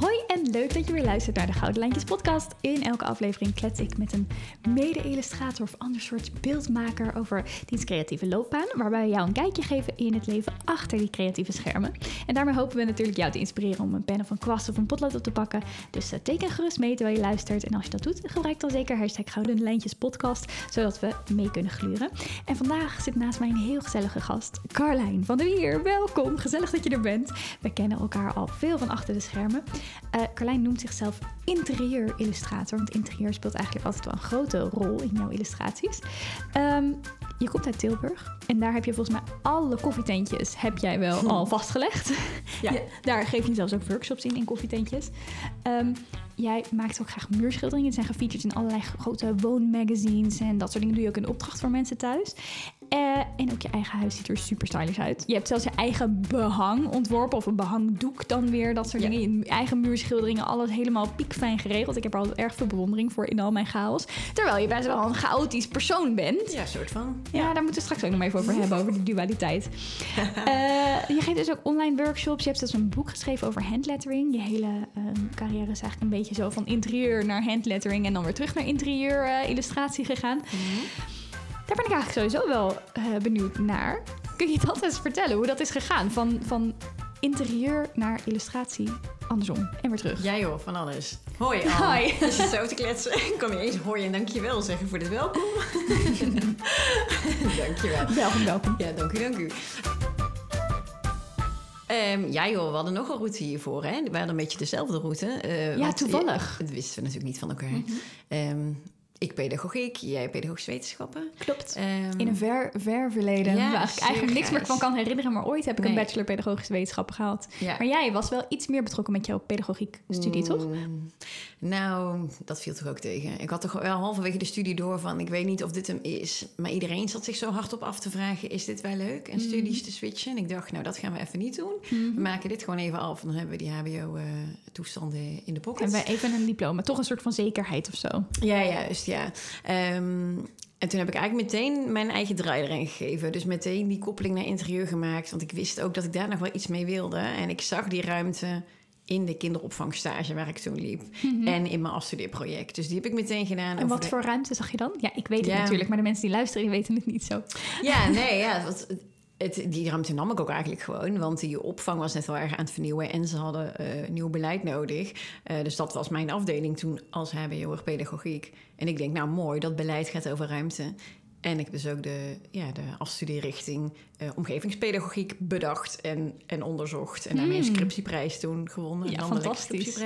Hoi en leuk dat je weer luistert naar de Gouden Lijntjes podcast. In elke aflevering klets ik met een mede-illustrator of ander soort beeldmaker over diens creatieve loopbaan, waarbij we jou een kijkje geven in het leven achter die creatieve schermen. En daarmee hopen we natuurlijk jou te inspireren om een pen of een kwast of een potlood op te pakken. Dus uh, teken gerust mee terwijl je luistert. En als je dat doet, gebruik dan zeker hashtag Gouden Lijntjes podcast, zodat we mee kunnen gluren. En vandaag zit naast mij een heel gezellige gast, Carlijn van der Wier. Welkom, gezellig dat je er bent. We kennen elkaar al veel van achter de schermen. Uh, Carlijn noemt zichzelf interieur-illustrator, want interieur speelt eigenlijk altijd wel een grote rol in jouw illustraties. Um, je komt uit Tilburg en daar heb je volgens mij alle koffietentjes heb jij wel al vastgelegd. Ja. ja. Daar geef je zelfs ook workshops in, in koffietentjes. Um, jij maakt ook graag muurschilderingen. Die zijn gefeatured in allerlei grote woonmagazines en dat soort dingen doe je ook in opdracht voor mensen thuis. Uh, en ook je eigen huis ziet er super stylish uit. Je hebt zelfs je eigen behang ontworpen of een behangdoek dan weer. Dat soort ja. dingen. Je eigen muurschilderingen, alles helemaal piekfijn geregeld. Ik heb er altijd erg veel bewondering voor in al mijn chaos. Terwijl je best wel een chaotisch persoon bent. Ja, soort van. Ja, daar moeten we straks ook nog even over hebben, over de dualiteit. uh, je geeft dus ook online workshops. Je hebt zelfs een boek geschreven over handlettering. Je hele um, carrière is eigenlijk een beetje zo van interieur naar handlettering... en dan weer terug naar interieur uh, illustratie gegaan. Mm -hmm. Daar ben ik eigenlijk sowieso wel uh, benieuwd naar. Kun je dat eens vertellen, hoe dat is gegaan? Van, van interieur naar illustratie, andersom en weer terug. Ja joh, van alles. Hoi Al. Hoi. Je zit zo te kletsen. Ik kan je eens hoi en dankjewel zeggen voor dit welkom. dankjewel. Welkom, welkom. Ja, dank u, dank u. Um, ja joh, we hadden nog een route hiervoor. Hè? We hadden een beetje dezelfde route. Uh, ja, toevallig. Je, dat wisten we natuurlijk niet van elkaar. Mm -hmm. um, ik pedagogiek, jij pedagogische wetenschappen. Klopt. Um, in een ver, ver verleden. Ja, waar ik eigenlijk niks meer van kan herinneren. Maar ooit heb ik nee. een bachelor pedagogische wetenschappen gehaald. Ja. Maar jij was wel iets meer betrokken met jouw pedagogiek studie, mm, toch? Nou, dat viel toch ook tegen. Ik had toch wel halverwege de studie door van... ik weet niet of dit hem is. Maar iedereen zat zich zo hard op af te vragen... is dit wel leuk? En studies mm. te switchen. En ik dacht, nou, dat gaan we even niet doen. Mm. We maken dit gewoon even af. En dan hebben we die hbo-toestanden uh, in de pocket. En wij even een diploma. Toch een soort van zekerheid of zo. Ja, ja. Um, en toen heb ik eigenlijk meteen mijn eigen draai erin gegeven. Dus meteen die koppeling naar interieur gemaakt. Want ik wist ook dat ik daar nog wel iets mee wilde. En ik zag die ruimte in de kinderopvangstage waar ik toen liep. Mm -hmm. En in mijn afstudeerproject. Dus die heb ik meteen gedaan. En wat de... voor ruimte zag je dan? Ja, ik weet het ja. natuurlijk. Maar de mensen die luisteren, die weten het niet zo. Ja, nee, ja. Wat, het, die ruimte nam ik ook eigenlijk gewoon, want die opvang was net wel erg aan het vernieuwen en ze hadden uh, nieuw beleid nodig. Uh, dus dat was mijn afdeling toen als HBO pedagogiek. En ik denk, nou mooi, dat beleid gaat over ruimte. En ik heb dus ook de, ja, de afstudeerrichting uh, omgevingspedagogiek bedacht en, en onderzocht. En daarmee een scriptieprijs toen gewonnen. Ja, fantastisch.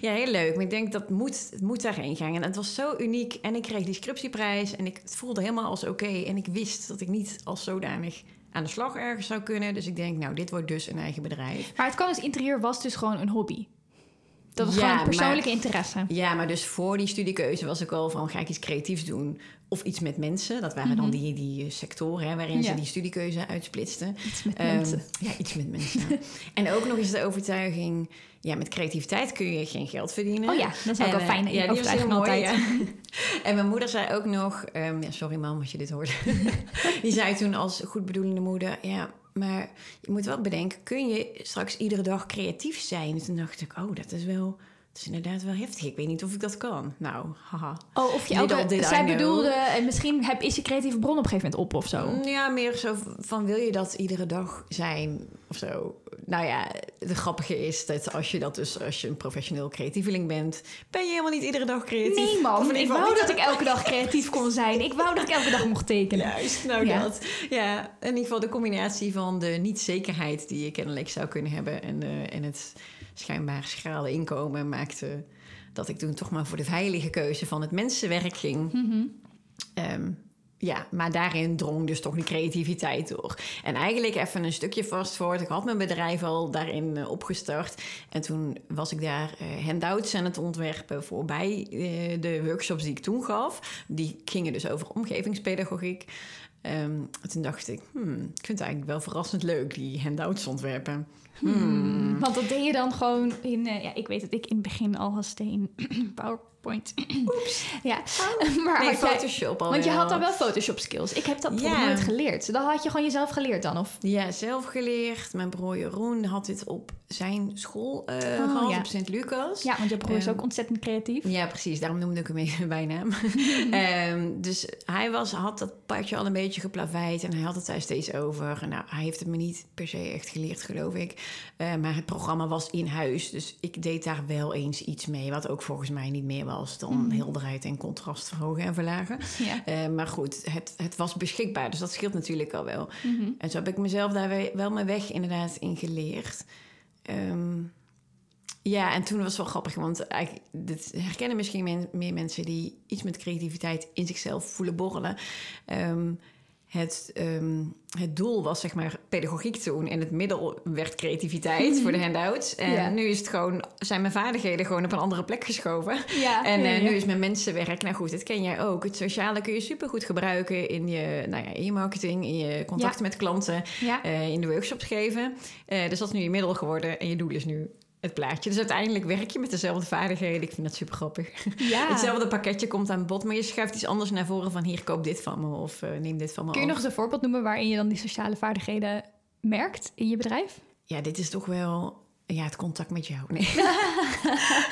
Ja, heel leuk. Maar ik denk dat moet, het moet daarheen gaan. En het was zo uniek. En ik kreeg die scriptieprijs en ik het voelde helemaal als oké. Okay. En ik wist dat ik niet als zodanig aan de slag ergens zou kunnen. Dus ik denk, nou, dit wordt dus een eigen bedrijf. Maar het kan dus interieur was dus gewoon een hobby. Dat was ja, gewoon een persoonlijke maar, interesse. Ja, maar dus voor die studiekeuze was ik al van... ga ik iets creatiefs doen of iets met mensen. Dat waren mm -hmm. dan die, die sectoren hè, waarin ja. ze die studiekeuze uitsplitsten. Iets met um, mensen. Ja, iets met mensen. en ook nog eens de overtuiging... ja, met creativiteit kun je geen geld verdienen. Oh ja, dat is ook wel fijn. Ja, die was heel mooi. Ja. en mijn moeder zei ook nog... Um, ja, sorry mam als je dit hoort. die zei toen als goedbedoelende moeder... ja, maar je moet wel bedenken, kun je straks iedere dag creatief zijn? En toen dacht ik, oh, dat is wel... Dat is inderdaad wel heftig. Ik weet niet of ik dat kan. Nou, haha. Oh, of je ook... Zij bedoelde, en misschien heb, is je creatieve bron op een gegeven moment op of zo? Ja, meer zo van, wil je dat iedere dag zijn of zo? Nou ja, het grappige is dat als je dat dus... Als je een professioneel creatieveling bent... ben je helemaal niet iedere dag creatief. Nee, man. Ik wou dat ik elke dag creatief kon zijn. Ik wou dat ik elke dag mocht tekenen. Juist, nou ja. dat. Ja, in ieder geval de combinatie van de niet-zekerheid... die je kennelijk zou kunnen hebben... en, uh, en het schijnbaar schrale inkomen maakte dat ik toen toch maar voor de veilige keuze van het mensenwerk ging. Mm -hmm. um, ja, maar daarin drong dus toch die creativiteit door. En eigenlijk even een stukje vast voor. Ik had mijn bedrijf al daarin uh, opgestart. En toen was ik daar uh, handouts aan het ontwerpen voorbij uh, de workshops die ik toen gaf. Die gingen dus over omgevingspedagogiek. Um, toen dacht ik, hmm, ik vind het eigenlijk wel verrassend leuk, die handouts ontwerpen. Hmm. Want dat deed je dan gewoon in... Uh, ja, ik weet dat ik in het begin al als in PowerPoint. ja. Maar Nee, had jij- Photoshop al want je had dan wel Photoshop skills. Ik heb dat nooit geleerd. Dan had je gewoon jezelf geleerd dan? Of? Ja, zelf geleerd. Mijn broer Jeroen had dit op zijn school Oh, gehad, ja. op Sint Lucas. Ja, want je broer is Ehm, ook ontzettend creatief. Ja, precies. Daarom noemde ik hem even bijnaam. Ehm, dus hij was, had dat padje al een beetje geplaveid en hij had het daar steeds over. Nou, hij heeft het me niet per se echt geleerd, geloof ik. Eh, maar het programma was in huis, dus ik deed daar wel eens iets mee. Wat ook volgens mij niet meer was dan helderheid en contrast verhogen en verlagen. Ja. Eh, maar goed, het, het was beschikbaar, dus dat scheelt natuurlijk al wel. Mhm. En zo heb ik mezelf daar we- wel mijn weg inderdaad in geleerd. Ehm, ja, en toen was het wel grappig, want eigenlijk, dit herkennen misschien men- meer mensen die iets met creativiteit in zichzelf voelen borrelen. Ehm, het, ehm, het doel was zeg maar pedagogiek toen en het middel werd creativiteit voor de handouts. En Ja. nu is het gewoon, zijn mijn vaardigheden gewoon op een andere plek geschoven. Ja, En ja, eh, nu is mijn mensenwerk, nou goed, dat ken jij ook. Het sociale kun je supergoed gebruiken in je, nou ja, in je marketing, in je contacten met klanten, eh, in de workshops geven. Eh, dus dat is nu je middel geworden en je doel is nu het plaatje. Dus uiteindelijk werk je met dezelfde vaardigheden. Ik vind dat super grappig. ja. Hetzelfde pakketje komt aan bod, maar je schuift iets anders naar voren van hier, koop dit van me of eh, neem dit van me Kun je nog eens een voorbeeld noemen waarin je dan die sociale vaardigheden merkt in je bedrijf? Ja, dit is toch wel ja, het contact met jou. Nee.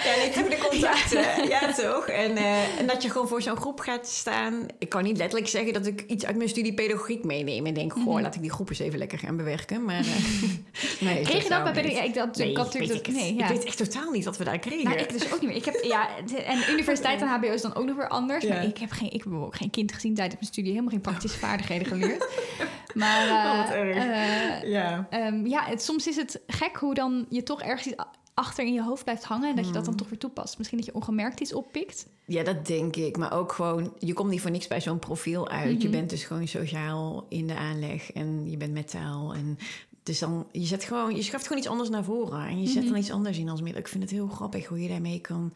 ja, ik heb de contacten. Ja, toch? En, eh, en dat je gewoon voor zo'n groep gaat staan. Ik kan niet letterlijk zeggen dat ik iets uit mijn studie pedagogiek meeneem en denk, goh, laat ik die groep eens even lekker gaan bewerken. Maar eh, nee, Kreeg je dat bij niet. Ik, dat, Nee, ik had weet natuurlijk... ik, het. nee, ik weet echt totaal niet wat we daar kregen. Nou, ik dus ook niet meer. Ik heb, ja, en universiteit en HBO is dan ook nog weer anders. Maar ik heb, geen, ik heb ook geen kind gezien tijdens mijn studie. Helemaal geen praktische vaardigheden geleerd. Maar eh, Oh, erg. eh, ja. ehm, ja, het, soms is het gek hoe dan je toch ergens iets achter in je hoofd blijft hangen... en dat je dat dan toch weer toepast. Misschien dat je ongemerkt iets oppikt. Ja, dat denk ik. Maar ook gewoon, je komt niet voor niks bij zo'n profiel uit. Je Mhm. bent dus gewoon sociaal in de aanleg en je bent met taal. En dus dan, je zet gewoon, je schuift gewoon iets anders naar voren. En je zet Mhm. dan iets anders in als middel. Ik vind het heel grappig hoe je daarmee kan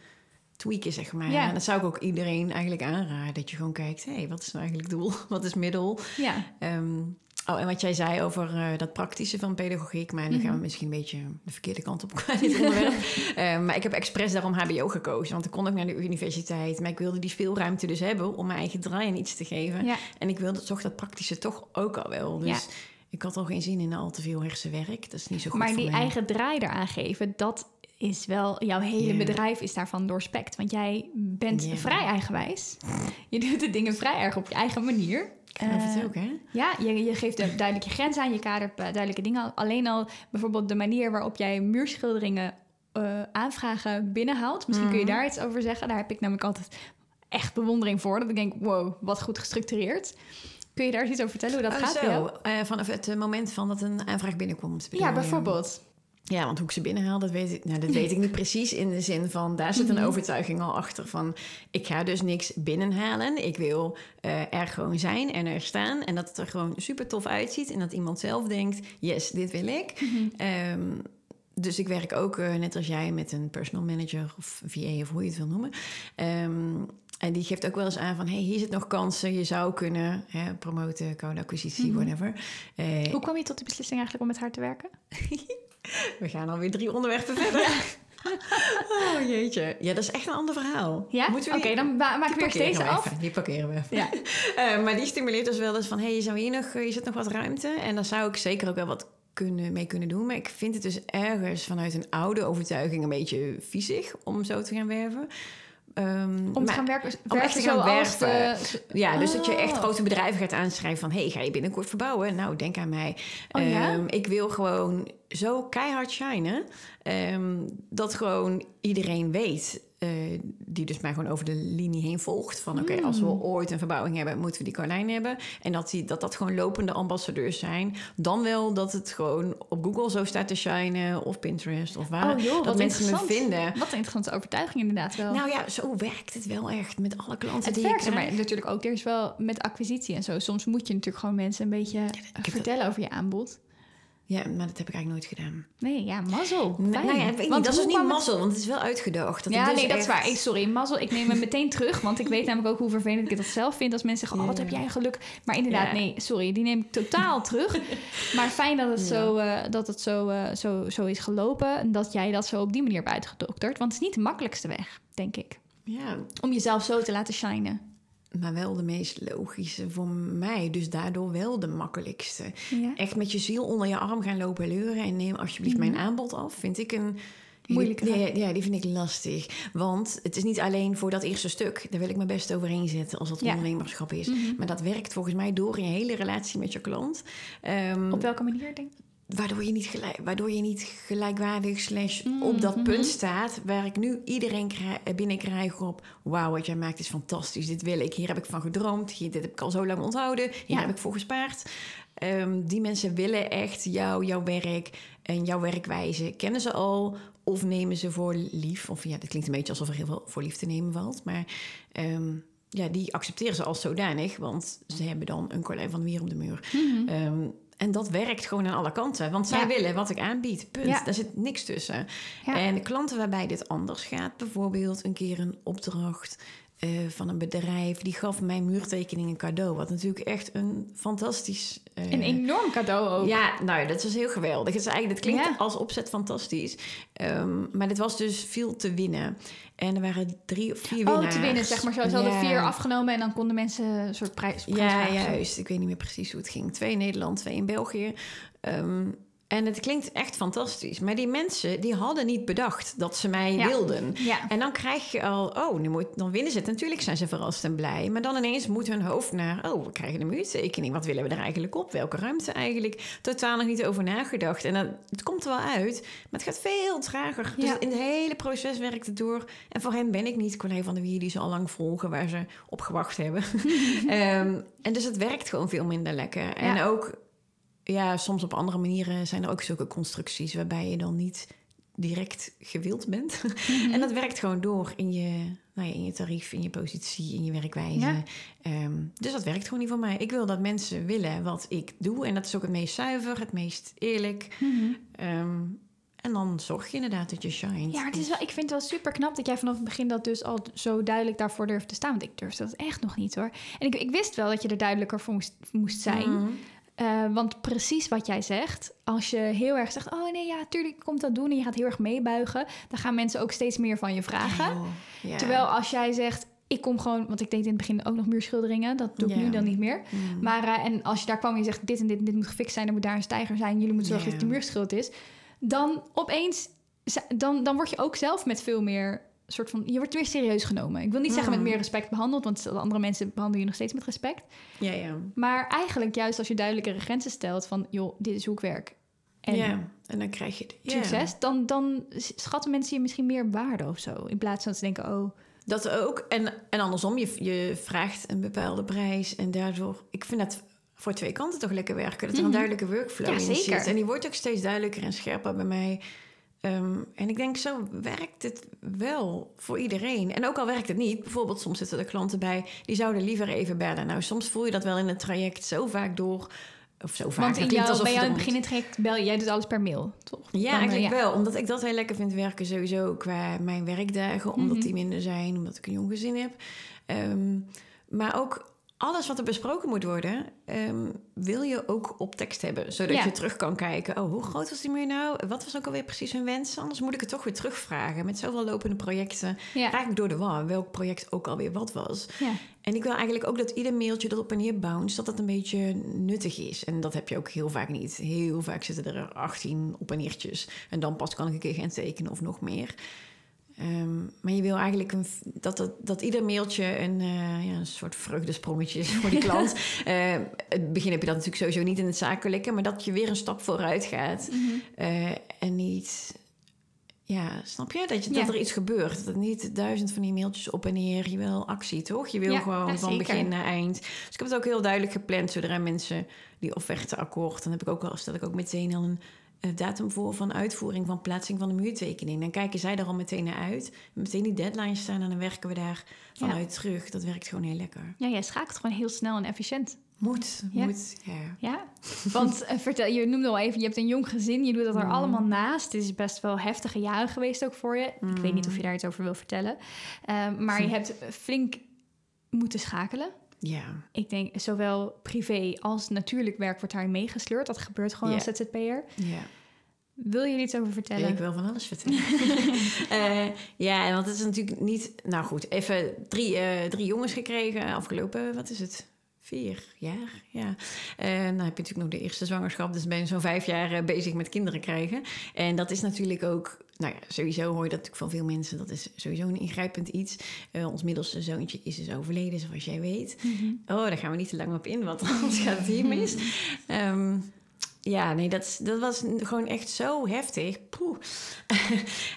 tweaken, zeg maar. Ja. En dat zou ik ook iedereen eigenlijk aanraden. Dat je gewoon kijkt, hé, hey, wat is nou eigenlijk het doel? Wat is middel? Ja, Ehm, oh, en wat jij zei over eh, dat praktische van pedagogiek. Maar nu Mhm. gaan we misschien een beetje de verkeerde kant op qua dit onderwerp. Ehm, maar ik heb expres daarom HBO gekozen. Want ik kon ook naar de universiteit. Maar ik wilde die speelruimte dus hebben om mijn eigen draai in iets te geven. ja. En ik wilde toch dat praktische toch ook al wel. Dus Ja. ik had al geen zin in al te veel hersenwerk. Dat is niet zo goed maar die mij. eigen draai eraan geven, dat is wel... Jouw hele bedrijf is daarvan doorspekt. Want jij bent vrij eigenwijs. Je doet de dingen vrij erg op je eigen manier. Ik geloof het Eh, ook, hè? Ja, je, je geeft er duidelijke grenzen aan, je kadert eh, duidelijke dingen. Alleen al bijvoorbeeld de manier waarop jij muurschilderingen eh, aanvragen binnenhaalt. Misschien kun je Mhm. daar iets over zeggen. Daar heb ik namelijk altijd echt bewondering voor. Dat ik denk, wow, wat goed gestructureerd. Kun je daar iets over vertellen hoe dat Oh, gaat zo. Vanaf het moment van dat een aanvraag binnenkomt. Ja, je? bijvoorbeeld. Ja, want hoe ik ze binnenhaal, dat weet ik, nou, dat weet ik niet precies. In de zin van, daar zit een Mhm. overtuiging al achter van... ik ga dus niks binnenhalen. Ik wil eh, er gewoon zijn en er staan. En dat het er gewoon super tof uitziet. En dat iemand zelf denkt, yes, dit wil ik. Mhm. Ehm, dus ik werk ook, eh, net als jij, met een personal manager of VA of hoe je het wil noemen. Ehm, en die geeft ook wel eens aan van... hey, hier zit nog kansen, je zou kunnen hè, promoten, code acquisitie, Mhm. whatever. Eh, Hoe kwam je tot de beslissing eigenlijk om met haar te werken? we gaan alweer drie onderwerpen verder. Oh jeetje. Ja, dat is echt een ander verhaal. Ja? Oké, dan ma- maken we die eerst deze af. even. Die parkeren we even. Ja. Eh, maar die stimuleert dus wel eens van... hé, hey, je zou hier nog, eh, je zit nog wat ruimte. En daar zou ik zeker ook wel wat kunnen, mee kunnen doen. Maar ik vind het dus ergens vanuit een oude overtuiging... een beetje viezig om zo te gaan werven. Ehm, Om te maar- gaan werken, om echt te gaan werven. de... Ja, dus dat je echt Oh. grote bedrijven gaat aanschrijven van... hey, ga je binnenkort verbouwen? Nou, denk aan mij. Oh ja? Ehm, ik wil gewoon zo keihard shinen... ehm, dat gewoon iedereen weet... eh, die dus mij gewoon over de linie heen volgt. Van oké, als we Hmm. ooit een verbouwing hebben... moeten we die Carlijn hebben. En dat, die, dat dat gewoon lopende ambassadeurs zijn. Dan wel dat het gewoon op Google zo staat te shinen... of Pinterest of waar. Oh joh, dat mensen me vinden. Wat een interessante overtuiging inderdaad wel. Nou ja, zo werkt het wel echt met alle klanten het die werkt, ik maar natuurlijk ook er is wel met acquisitie en zo. Soms moet je natuurlijk gewoon mensen een beetje vertellen over je aanbod. Ja, maar dat heb ik eigenlijk nooit gedaan. Nee, ja, mazzel. Nee, nou ja, ik weet niet, Want dat is niet het- mazzel, want het is wel uitgedaagd. Dat ja, dus nee, dat is waar. Hey, sorry, mazzel. Ik neem hem meteen terug, want ik weet namelijk ook hoe vervelend ik dat zelf vind als mensen zeggen, oh, wat heb jij geluk. Maar inderdaad, Ja. nee, sorry, die neem ik totaal terug. Maar fijn dat het, Ja. zo, eh, dat het zo, eh, zo, zo is gelopen en dat jij dat zo op die manier hebt uitgedokterd. Want het is niet de makkelijkste weg, denk ik. Ja, Om jezelf zo te laten shinen. Maar wel de meest logische voor mij. Dus daardoor wel de makkelijkste. Ja. Echt met je ziel onder je arm gaan lopen leuren... en neem alsjeblieft mijn aanbod af, vind ik een... Moeilijke vraag. ja, die vind ik lastig. Want het is niet alleen voor dat eerste stuk. Daar wil ik me best overheen zetten als dat Ja. ondernemerschap is. Maar dat werkt volgens mij door in je hele relatie met je klant. Ehm, Op welke manier denk je? Waardoor je niet, gelijk, waardoor je niet gelijkwaardig slash Mm, op dat mhm. punt staat waar ik nu iedereen krij- binnenkrijg op wauw wat jij maakt is fantastisch dit wil ik hier heb ik van gedroomd hier, dit heb ik al zo lang onthouden hier Ja. heb ik voor gespaard Ehm, die mensen willen echt jou jouw werk en jouw werkwijze kennen ze al of nemen ze voor lief of ja dat klinkt een beetje alsof er heel veel voor lief te nemen valt maar ehm, ja die accepteren ze als zodanig want ze hebben dan een Carlijn van Wier op de muur Ehm, en dat werkt gewoon aan alle kanten. Want zij Ja. willen wat ik aanbied. Punt. Ja. Daar zit niks tussen. Ja. En klanten waarbij dit anders gaat. Bijvoorbeeld een keer een opdracht eh, van een bedrijf. Die gaf mijn muurtekening een cadeau. Wat natuurlijk echt een fantastisch... eh, Een enorm cadeau ook. ja, nou, dat was heel geweldig. Het, is eigenlijk, dat klinkt Ja. als opzet fantastisch. Ehm, maar dit was dus veel te winnen. En er waren drie of vier Oh, winnaars. te winnen, zeg maar. Zo, ze hadden Ja. vier afgenomen en dan konden mensen een soort prijs. Ja, juist. Ik weet niet meer precies hoe het ging. Twee in Nederland, twee in België. Ehm, en het klinkt echt fantastisch. Maar die mensen, die hadden niet bedacht dat ze mij Ja. wilden. Ja. En dan krijg je al, oh, nu moet, dan winnen ze het. Natuurlijk zijn ze verrast en blij. Maar dan ineens moet hun hoofd naar, oh, we krijgen een muurtekening. Wat willen we er eigenlijk op? Welke ruimte eigenlijk? Totaal nog niet over nagedacht. En dan, het komt er wel uit, maar het gaat veel trager. Dus Ja. in het hele proces werkt het door. En voor hen ben ik niet Corné van der Wier, die ze al lang volgen, waar ze op gewacht hebben. Ehm, en dus het werkt gewoon veel minder lekker. En ook, ja, soms op andere manieren zijn er ook zulke constructies waarbij je dan niet direct gewild bent. Mhm. en dat werkt gewoon door in je, nou ja, in je tarief, in je positie, in je werkwijze. Ja. Ehm, dus dat werkt gewoon niet voor mij. Ik wil dat mensen willen wat ik doe. En dat is ook het meest zuiver, het meest eerlijk. Mhm. Ehm, en dan zorg je inderdaad dat je shine. Ja, het is wel, ik vind het wel super knap dat jij vanaf het begin dat dus al zo duidelijk daarvoor durft te staan. Want ik durfde dat echt nog niet hoor. En ik, ik wist wel dat je er duidelijker voor moest, moest zijn. Mhm. Eh, want precies wat jij zegt, als je heel erg zegt: Oh nee, ja, tuurlijk komt dat doen. En je gaat heel erg meebuigen, dan gaan mensen ook steeds meer van je vragen. Oh, ja. Terwijl als jij zegt. Ik kom gewoon, want ik deed in het begin ook nog muurschilderingen. Dat doe ik nu dan niet meer. Mm. Maar eh, en als je daar kwam en je zegt: dit en dit en dit moet gefixt zijn, er moet daar een stijger zijn, jullie moeten zorgen dat de muur geschilderd is. Dan opeens, dan, dan word je ook zelf met veel meer soort van, je wordt weer serieus genomen. Ik wil niet zeggen met Mm. meer respect behandeld, want andere mensen behandelen je nog steeds met respect. Ja, ja. Maar eigenlijk juist als je duidelijkere grenzen stelt van, joh, dit is hoe ik werk. En ja. En dan krijg je... succes, dan, dan schatten mensen je misschien meer waarde of zo. In plaats van dat ze denken, oh, Dat ook. En, en andersom, je, je vraagt een bepaalde prijs. En daardoor... Ik vind dat voor twee kanten toch lekker werken. Dat er een Mhm. duidelijke workflow Ja, in zeker. zit. En die wordt ook steeds duidelijker en scherper bij mij. Ehm, en ik denk, zo werkt het wel voor iedereen. En ook al werkt het niet, bijvoorbeeld soms zitten er klanten bij... die zouden liever even bellen. Nou, soms voel je dat wel in het traject zo vaak door... Of zo vaak. want in jou, bij jou in het begin in het traject bel jij doet alles per mail, toch? Ja, Dan, eh, eigenlijk ja. wel. Omdat ik dat heel lekker vind werken sowieso qua mijn werkdagen. Omdat Mhm. die minder zijn, omdat ik een jong gezin heb. Ehm, maar ook alles wat er besproken moet worden, ehm, wil je ook op tekst hebben. Zodat Ja. je terug kan kijken. Oh, hoe groot was die muur nou? Wat was ook alweer precies hun wens? Anders moet ik het toch weer terugvragen. Met zoveel lopende projecten Ja. raak ik door de war. Welk project ook alweer wat was. Ja. En ik wil eigenlijk ook dat ieder mailtje dat op en neer bounce, dat dat een beetje nuttig is. En dat heb je ook heel vaak niet. Heel vaak zitten er 18 op en neertjes. En dan pas kan ik een keer gaan tekenen of nog meer. Ehm, maar je wil eigenlijk een, dat, dat, dat ieder mailtje een, eh, ja, een soort vreugdesprongetje is voor die klant. Eh, het begin heb je dat natuurlijk sowieso niet in het zakelijke, maar dat je weer een stap vooruit gaat. Mhm. Eh, en niet. Ja, snap je? Dat, je, Ja. dat er iets gebeurt. Dat het niet duizend van die mailtjes op en neer. Je wil actie, toch? Je wil Ja, gewoon van zeker. begin naar eind. Dus ik heb het ook heel duidelijk gepland. Zodra mensen die offerte akkoord... dan heb ik ook al, stel ik ook meteen al een datum voor... van uitvoering van plaatsing van de muurtekening. Dan kijken zij er al meteen naar uit. Meteen die deadlines staan en dan werken we daar vanuit terug. Dat werkt gewoon heel lekker. Ja, jij schakelt gewoon heel snel en efficiënt. Moet, Ja. moet, ja. Ja, want eh, vertel, je noemde al even, je hebt een jong gezin, je doet dat er Mhm. allemaal naast. Dit is best wel heftige jaren geweest ook voor je. Ik weet niet of Mhm. je daar iets over wil vertellen. Eh, maar je hebt flink moeten schakelen. Ja, Ik denk, zowel privé als natuurlijk werk wordt daarin meegesleurd. Dat gebeurt gewoon als ZZP'er. ja. Wil je iets over vertellen? Ik wil van alles vertellen. uh, ja, want het is natuurlijk niet... Nou goed, even drie, uh, drie jongens gekregen afgelopen... Wat is het? Vier jaar, ja. En dan heb je natuurlijk nog de eerste zwangerschap. Dus ben je zo'n vijf jaar bezig met kinderen krijgen. En dat is natuurlijk ook... Nou ja, sowieso hoor je dat natuurlijk van veel mensen. Dat is sowieso een ingrijpend iets. ons middelste zoontje is dus overleden, zoals jij weet. Mm -hmm. Oh, daar gaan we niet te lang op in, want anders gaat het hier mis. Um, ja, nee, dat, dat was gewoon echt zo heftig.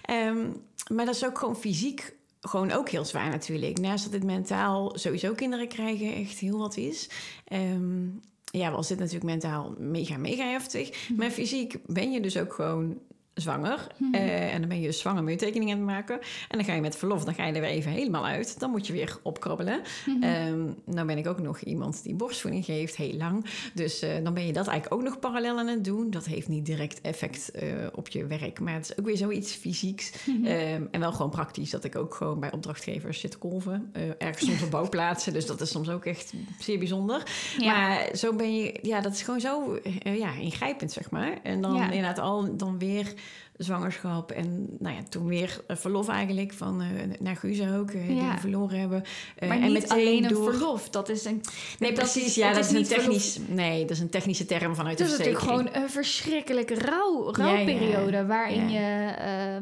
um, maar dat is ook gewoon fysiek gewoon ook heel zwaar natuurlijk. Naast dat het mentaal sowieso kinderen krijgen echt heel wat is. Um, ja, was dit natuurlijk mentaal mega, mega heftig. Maar fysiek ben je dus ook gewoon zwanger. -hmm. uh, en dan ben je dus zwanger moet tekeningen aan het maken. En dan ga je met verlof, dan ga je er weer even helemaal uit. Dan moet je weer opkrabbelen. Mm -hmm. um, nou ben ik ook nog iemand die borstvoeding geeft, heel lang. Dus uh, dan ben je dat eigenlijk ook nog parallel aan het doen. Dat heeft niet direct effect uh, op je werk. Maar het is ook weer zoiets fysieks. Mm -hmm. um, en wel gewoon praktisch. Dat ik ook gewoon bij opdrachtgevers zit kolven. ergens soms op bouwplaatsen. Dus dat is soms ook echt zeer bijzonder. Ja. Maar zo ben je... Ja, dat is gewoon zo ja, ingrijpend, zeg maar. En dan ja. inderdaad al dan weer zwangerschap. En nou ja, toen weer verlof eigenlijk van uh, naar Guus ook, uh, ja. die we verloren hebben. Uh, maar en niet alleen een door... verlof, dat is een... Nee, dat precies, is, ja, dat, dat is een technisch... Verlof. Nee, dat is een technische term vanuit dat de verzekering. Dat is natuurlijk gewoon een verschrikkelijke rouw, rouwperiode... Ja, ja. waarin je,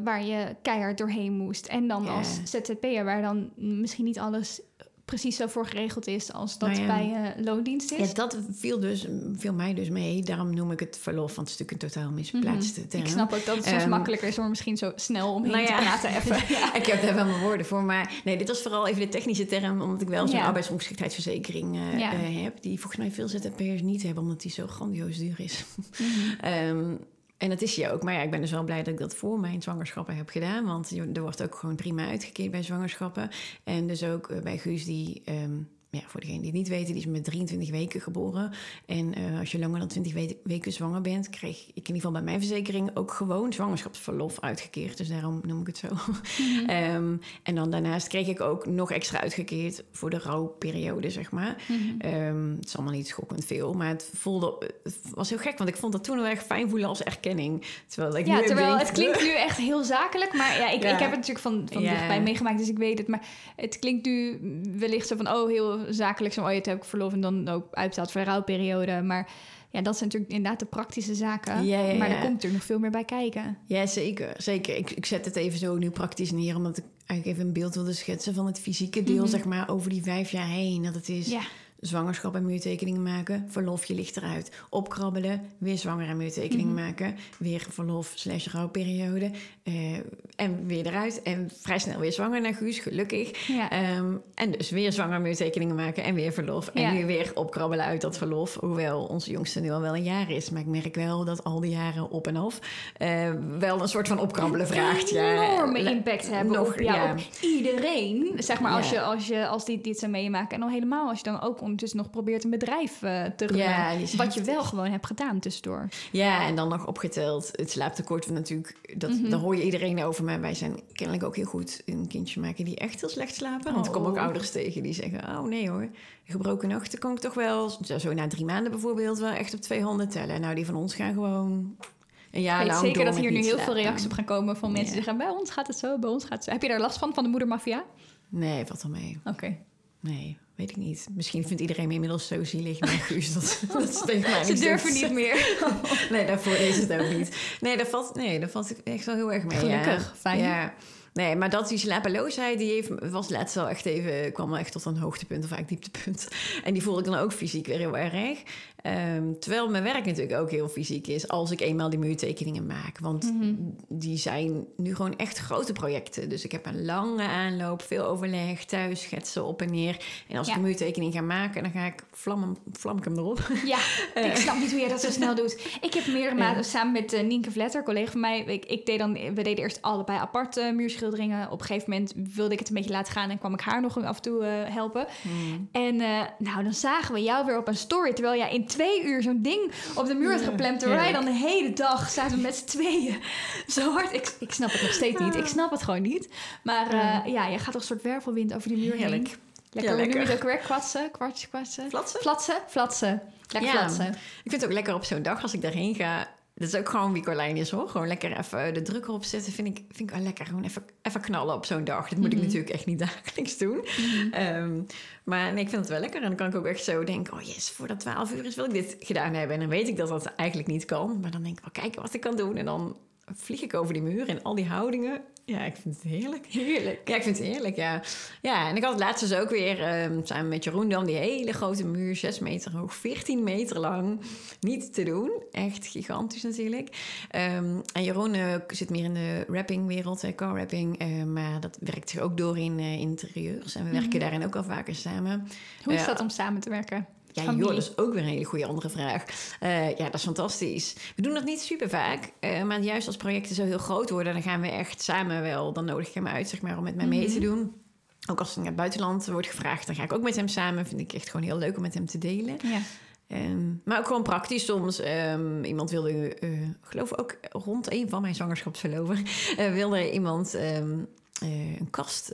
waar je keihard doorheen moest. En dan als ZZP'er, waar dan misschien niet alles precies zo voor geregeld is als dat nou ja. bij uh, loondienst is. Ja, dat viel, dus, viel mij dus mee. Daarom noem ik het verlof, want het is natuurlijk een totaal misplaatste mm -hmm. term. Ik snap ook dat het soms um, makkelijker is om misschien zo snel omheen nou ja. te praten even. ja. Ik heb daar wel mijn woorden voor, maar nee, dit was vooral even de technische term, omdat ik wel zo'n arbeidsongeschiktheidsverzekering uh, ja. uh, heb, die volgens mij veel ZZP'ers niet hebben, omdat die zo grandioos duur is. Mm -hmm. um, en dat is je ook. Maar ja, ik ben dus wel blij dat ik dat voor mijn zwangerschappen heb gedaan. Want er wordt ook gewoon prima uitgekeerd bij zwangerschappen. En dus ook bij Guus die... Um, ja, voor degenen die het niet weten, die is met 23 weken geboren. En uh, als je langer dan 20 we weken zwanger bent, kreeg ik in ieder geval bij mijn verzekering ook gewoon zwangerschapsverlof uitgekeerd. Dus daarom noem ik het zo. Mm -hmm. um, en dan daarnaast kreeg ik ook nog extra uitgekeerd voor de rouwperiode, zeg maar. Mm -hmm. um, het is allemaal niet schokkend veel, maar het voelde, het was heel gek, want ik vond dat toen heel erg fijn voelen als erkenning. Terwijl, ik ja, nu terwijl denk, het klinkt nu echt heel zakelijk, maar ja, ik, ja. ik heb het natuurlijk van, van ja. dichtbij meegemaakt, dus ik weet het. Maar het klinkt nu wellicht zo van, oh, heel zakelijk zo, oh, je heb ik verlof en dan ook uitbetaald voor de rouwperiode. Maar ja, dat zijn natuurlijk inderdaad de praktische zaken. Ja, ja, maar er komt er nog veel meer bij kijken. Ja, zeker. zeker. Ik, ik zet het even zo nu praktisch neer, omdat ik eigenlijk even een beeld wilde schetsen van het fysieke deel, mm -hmm. zeg maar, over die vijf jaar heen. Dat het is. Ja zwangerschap en muurtekeningen maken, verlof, je ligt eruit. Opkrabbelen, weer zwanger en muurtekeningen mm -hmm. maken, weer verlof slash rouwperiode uh, en weer eruit. En vrij snel weer zwanger naar Guus, gelukkig. Ja. Um, en dus weer zwanger muurtekeningen maken en weer verlof. En ja. nu weer opkrabbelen uit dat verlof. Hoewel onze jongste nu al wel een jaar is. Maar ik merk wel dat al die jaren op en af uh, wel een soort van opkrabbelen vraagt. Een enorme ja, impact hebben nog, op, ja, op iedereen. Zeg maar als, je, als, je, als die dit zou meemaken. En dan helemaal als je dan ook ondertussen nog probeert een bedrijf uh, te runnen. Ja, je wat je wel gewoon hebt gedaan tussendoor. Ja, en dan nog opgeteld. Het slaaptekort natuurlijk, dat, mm -hmm. daar hoor je iedereen over. Maar wij zijn kennelijk ook heel goed een kindje maken die echt heel slecht slapen. Want oh. er komen ook ouders tegen die zeggen, oh nee hoor, gebroken nachten kan ik toch wel, zo na drie maanden bijvoorbeeld, wel echt op twee handen tellen. Nou, die van ons gaan gewoon een jaar Ik weet zeker dat hier nu heel slapen. veel reacties op gaan komen van mensen ja. die zeggen, bij ons gaat het zo, bij ons gaat het zo. Heb je daar last van, van de moedermafia? Nee, valt wel mee. Oké. Okay. Nee, weet ik niet. Misschien vindt iedereen me inmiddels zo zielig Guus. Dat, dat steekt mij Ze durven niet meer. nee, daarvoor is het ook niet. Nee, dat valt, nee, dat valt echt wel heel erg mee. Gelukkig, ja. fijn. Ja. Nee, maar dat die slapeloosheid, die heeft, was laatst wel echt even, kwam wel echt tot een hoogtepunt of eigenlijk dieptepunt. En die voelde ik dan ook fysiek weer heel erg. Um, terwijl mijn werk natuurlijk ook heel fysiek is als ik eenmaal die muurtekeningen maak. Want mm -hmm. die zijn nu gewoon echt grote projecten. Dus ik heb een lange aanloop, veel overleg, thuis schetsen op en neer. En als ja. ik een muurtekening ga maken, dan ga ik vlam, vlam ik hem erop. Ja, uh. ik snap niet hoe je dat zo snel doet. Ik heb meerdere maanden ja. samen met uh, Nienke Vletter, collega van mij. Ik, ik, deed dan, we deden eerst allebei apart uh, muurschilderingen. Op een gegeven moment wilde ik het een beetje laten gaan en kwam ik haar nog af en toe helpen. Mm. En nou, dan zagen we jou weer op een story, terwijl jij in twee uur zo'n ding op de muur had geplemd. Terwijl wij dan de hele dag zaten met z'n tweeën. Zo hard. Ik, ik snap het nog steeds niet. Ik snap het gewoon niet. Maar uh, ja, je gaat toch een soort wervelwind over die muur Heerlijk. heen. Lekker, ja, lekker. het ook weer? Kwatsen? Kwartjes, kwatsen? Flatsen? Flatsen? Flatsen. Lekker ja. flatsen. Ik vind het ook lekker op zo'n dag als ik daarheen ga dat is ook gewoon wie Carlijn is hoor. Gewoon lekker even de druk erop zetten. Vind ik, vind ik wel lekker. Gewoon even, even knallen op zo'n dag. Dat moet ik Mhm. natuurlijk echt niet dagelijks doen. Ehm, maar nee, ik vind het wel lekker. En dan kan ik ook echt zo denken... oh yes, voor dat 12 uur is wil ik dit gedaan hebben. En dan weet ik dat dat eigenlijk niet kan. Maar dan denk ik wel, kijken wat ik kan doen. En dan vlieg ik over die muur en al die houdingen. Ja, ik vind het heerlijk. Heerlijk. Ja, ik vind het heerlijk, ja. Ja, en ik had het laatst dus ook weer ehm, samen met Jeroen dan die hele grote muur, 6 meter hoog, 14 meter lang. Niet te doen. Echt gigantisch natuurlijk. Ehm, en Jeroen eh, zit meer in de rappingwereld, eh, car rapping. eh, maar dat werkt zich ook door in eh, interieurs. En we werken daarin ook al vaker samen. Hoe is Ja. dat om samen te werken? Ja, Familie. joh, dat is ook weer een hele goede andere vraag. Eh, ja, dat is fantastisch. We doen dat niet super vaak. eh, maar juist als projecten zo heel groot worden, dan gaan we echt samen wel. Dan nodig ik hem uit, zeg maar, om met mij mee te doen. Ook als er naar het buitenland wordt gevraagd, dan ga ik ook met hem samen. Vind ik echt gewoon heel leuk om met hem te delen. Ja. Ehm, maar ook gewoon praktisch soms. ehm, iemand wilde, eh geloof ik ook rond een van mijn zwangerschapsverloven, wilde iemand ehm, eh, een kast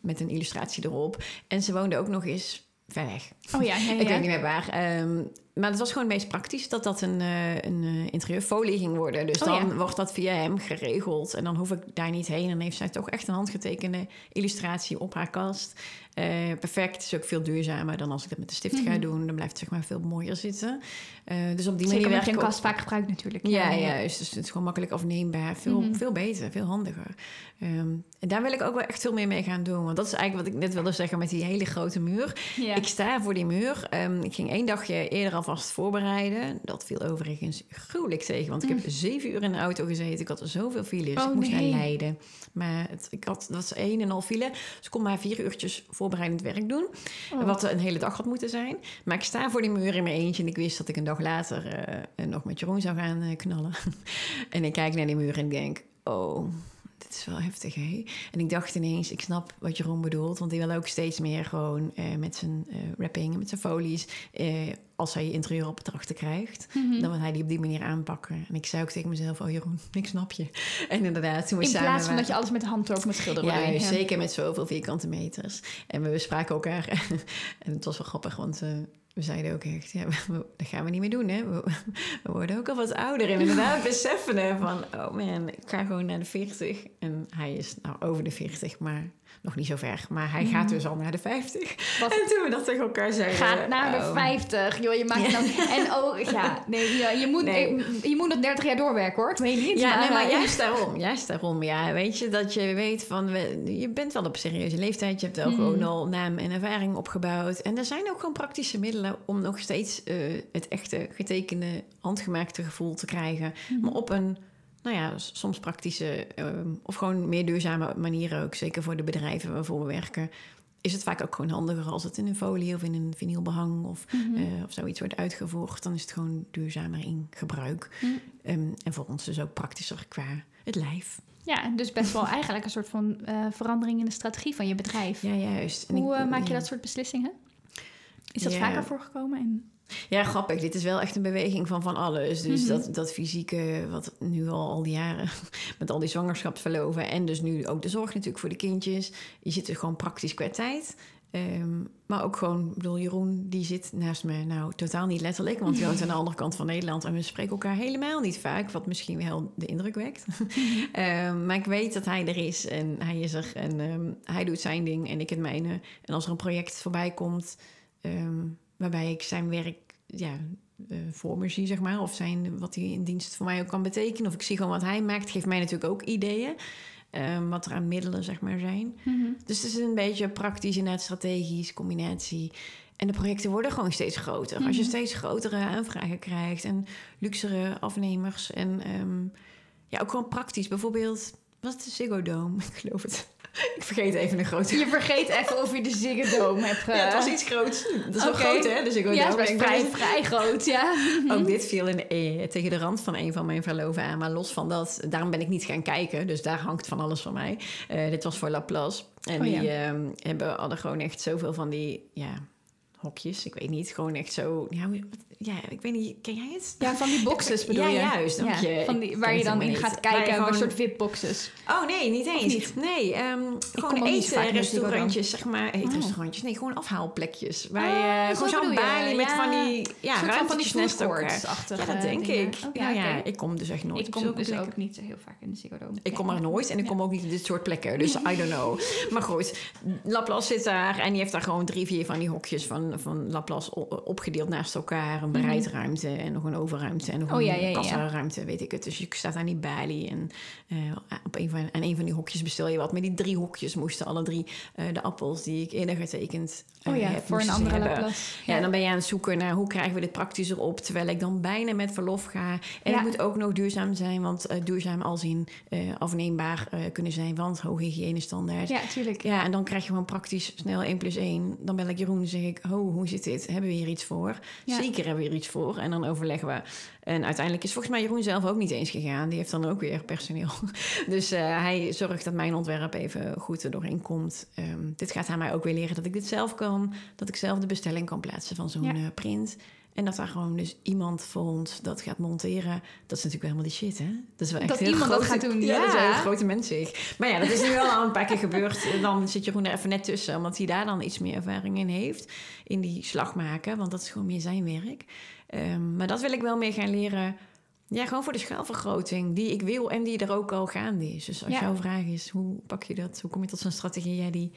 met een illustratie erop. En ze woonde ook nog eens ver weg. Oh ja, ja, ja. Ik weet niet meer waar. Ehm, maar het was gewoon het meest praktisch dat dat een, eh, een eh, interieurfolie ging worden. Dus Oh, dan ja. wordt dat via hem geregeld. En dan hoef ik daar niet heen. En dan heeft zij toch echt een handgetekende illustratie op haar kast. Eh, perfect. Het is ook veel duurzamer dan als ik dat met de stift ga Mhm. doen. Dan blijft het zeg maar veel mooier zitten. Dus op die Zeker manier werk je kast vaak gebruikt natuurlijk. ja, juist. Dus het is gewoon makkelijk afneembaar. Veel, Mhm. veel beter, veel handiger. Ehm, en daar wil ik ook wel echt veel meer mee gaan doen. Want dat is eigenlijk wat ik net wilde zeggen met die hele grote muur. Ja. Ik sta voor die muur. Ehm, ik ging één dagje eerder alvast voorbereiden. Dat viel overigens gruwelijk tegen. Want ik heb zeven uur in de auto gezeten. Ik had zoveel files. Mm. Oh, ik moest nee. naar Leiden. Maar het, ik had, dat was één en al file. Dus ik kon maar vier uurtjes voorbereidend werk doen. Oh. Wat een hele dag had moeten zijn. Maar ik sta voor die muur in mijn eentje. En ik wist dat ik een dag later eh, nog met Jeroen zou gaan eh, knallen. en ik kijk naar die muur en ik denk... Oh, dit is wel heftig, hè? En ik dacht ineens, ik snap wat Jeroen bedoelt. Want die wil ook steeds meer gewoon eh, met zijn rapping en met zijn folies... eh, als hij interieuropdrachten krijgt, Mhm. dan wil hij die op die manier aanpakken. En ik zei ook tegen mezelf, oh Jeroen, ik snap je. En inderdaad, toen we In samen plaats van dat je alles met de hand erop moet schilderen. ja, juist, zeker met zoveel vierkante meters. En we bespraken elkaar. en het was wel grappig, want we zeiden ook echt... Ja, dat gaan we niet meer doen, hè. We, we worden ook al wat ouder. En inderdaad beseffen hè, van... Oh man, ik ga gewoon naar de 40. En hij is nou over de 40, maar nog niet zo ver. Maar hij gaat dus al naar de 50. Wat- En toen we dat tegen elkaar zeiden... Gaat naar de oh, 50. Joh, je maakt dan... En oh, ja. Nee, je, je, moet, Nee. je moet nog 30 jaar doorwerken, hoor. Ik weet niet. Ja, nee, maar eh, juist daarom. Juist daarom. Ja, weet je, dat je weet van... we- je bent wel op serieuze leeftijd. Je hebt wel Mhm. gewoon al naam en ervaring opgebouwd. En er zijn ook gewoon praktische middelen... om nog steeds eh, het echte getekende, handgemaakte gevoel te krijgen. Mhm. Maar op een, nou ja, soms praktische... ehm, of gewoon meer duurzame manier ook. Zeker voor de bedrijven waarvoor we werken... is het vaak ook gewoon handiger als het in een folie of in een vinylbehang of, Mhm. eh, of zoiets wordt uitgevoerd. Dan is het gewoon duurzamer in gebruik. Mhm. Ehm, en voor ons dus ook praktischer qua het lijf. Ja, dus best wel eigenlijk een soort van eh, verandering in de strategie van je bedrijf. Ja, juist. En Hoe ik- eh, maak je ja. dat soort beslissingen? Is dat Ja. vaker voorgekomen? En... Ja, grappig. Dit is wel echt een beweging van van alles. Dus Mhm. dat, dat fysieke, wat nu al al die jaren... met al die zwangerschapsverloven... en dus nu ook de zorg natuurlijk voor de kindjes. Je zit er gewoon praktisch qua tijd... Ehm, maar ook gewoon, ik bedoel, Jeroen, die zit naast me. Nou, totaal niet letterlijk, want hij woont aan de andere kant van Nederland. En we spreken elkaar helemaal niet vaak, wat misschien wel de indruk wekt. Ehm, maar ik weet dat hij er is en hij is er. En ehm, hij doet zijn ding en ik het mijne. En als er een project voorbij komt, waarbij ik zijn werk ja, eh, voor me zie, zeg maar. Of zijn, wat hij in dienst voor mij ook kan betekenen. Of ik zie gewoon wat hij maakt, geeft mij natuurlijk ook ideeën. ehm, wat er aan middelen, zeg maar, zijn. Dus het is een beetje praktisch en strategisch combinatie. En de projecten worden gewoon steeds groter. Als je Mhm. steeds grotere aanvragen krijgt en luxere afnemers. En ehm, ja, ook gewoon praktisch. Bijvoorbeeld, wat is de Ziggo Dome? Ik geloof het. Ik vergeet even een grote. Je vergeet even of je de Ziggo Dome hebt. Ja, het was iets groots. Dat is wel groot, hè? De Ziggo Ja, het is Ik best vrij, vrij groot, ja. Ook dit viel in, eh, tegen de rand van een van mijn verloven aan. Maar los van dat, daarom ben ik niet gaan kijken. Dus daar hangt van alles van mij. Eh, dit was voor Laplace. En Oh, ja. die ehm, hebben, hadden gewoon echt zoveel van die... Ja, hokjes. Ik weet niet, gewoon echt zo... Ja, ja ik weet niet, ken jij het? Ja, van die boxes bedoel Ja, je? juist, dank je. van die, waar je dan in gaat Waar kijken, een soort VIP-boxes. Oh nee, niet eens. niet? Nee, ehm, gewoon de eetrestaurantjes, zeg maar. Oh. Eetrestaurantjes, nee, gewoon afhaalplekjes. Waar Oh, je gewoon zo'n balie met ja. van die ja, ruimtetjes naast elkaar. Ja, dat denk dingen. ik. Oh, ja, ja, ik kom dus echt nooit Ik kom dus ook niet zo heel vaak in de Ziggo Dome. Ik kom er nooit en ik kom ook niet in dit soort plekken. Dus I don't know. Maar goed, Laplace zit daar en die heeft daar gewoon drie, vier van die hokjes van, van Laplace opgedeeld naast elkaar. Een bereidruimte en nog een overruimte en nog Mhm. Oh, een ja, ja, ja, ja. kassaruimte, weet ik het. Dus je staat aan die balie en op een van, aan een van die hokjes bestel je wat. Maar die drie hokjes moesten alle drie eh, de appels die ik eerder getekend eh, Oh ja, heb, voor een andere. Laplace. Ja, dan ben je aan het zoeken naar hoe krijgen we dit praktisch erop, terwijl ik dan bijna met verlof ga. En Ja. het moet ook nog duurzaam zijn, want eh, duurzaam als in afneembaar kunnen zijn, want hoge hygiënestandaard. Ja, tuurlijk. Ja, en dan krijg je gewoon praktisch snel 1 plus 1. Dan bel ik Jeroen en zeg ik, ho, hoe zit dit? Hebben we hier iets voor? Ja. Zeker hebben we hier iets voor. En dan overleggen we. En uiteindelijk is volgens mij Jeroen zelf ook niet eens gegaan. Die heeft dan ook weer personeel. Dus eh, hij zorgt dat mijn ontwerp even goed er doorheen komt. Ehm, dit gaat hij mij ook weer leren dat ik dit zelf kan. Dat ik zelf de bestelling kan plaatsen van zo'n Ja. eh, print. En dat daar gewoon dus iemand voor ons dat gaat monteren. Dat is natuurlijk wel helemaal die shit, hè? Dat is wel echt Dat heel iemand dat gaat doen, Ja, dat is een heel grote mensig. Maar ja, dat is nu wel al een paar keer gebeurd. Dan zit Jeroen er even net tussen. Omdat hij daar dan iets meer ervaring in heeft. In die slag maken. Want dat is gewoon meer zijn werk. Ehm, maar dat wil ik wel meer gaan leren. Ja, gewoon voor de schaalvergroting die ik wil en die er ook al gaande is. Dus als Ja. jouw vraag is, hoe pak je dat? Hoe kom je tot zo'n strategie ja, die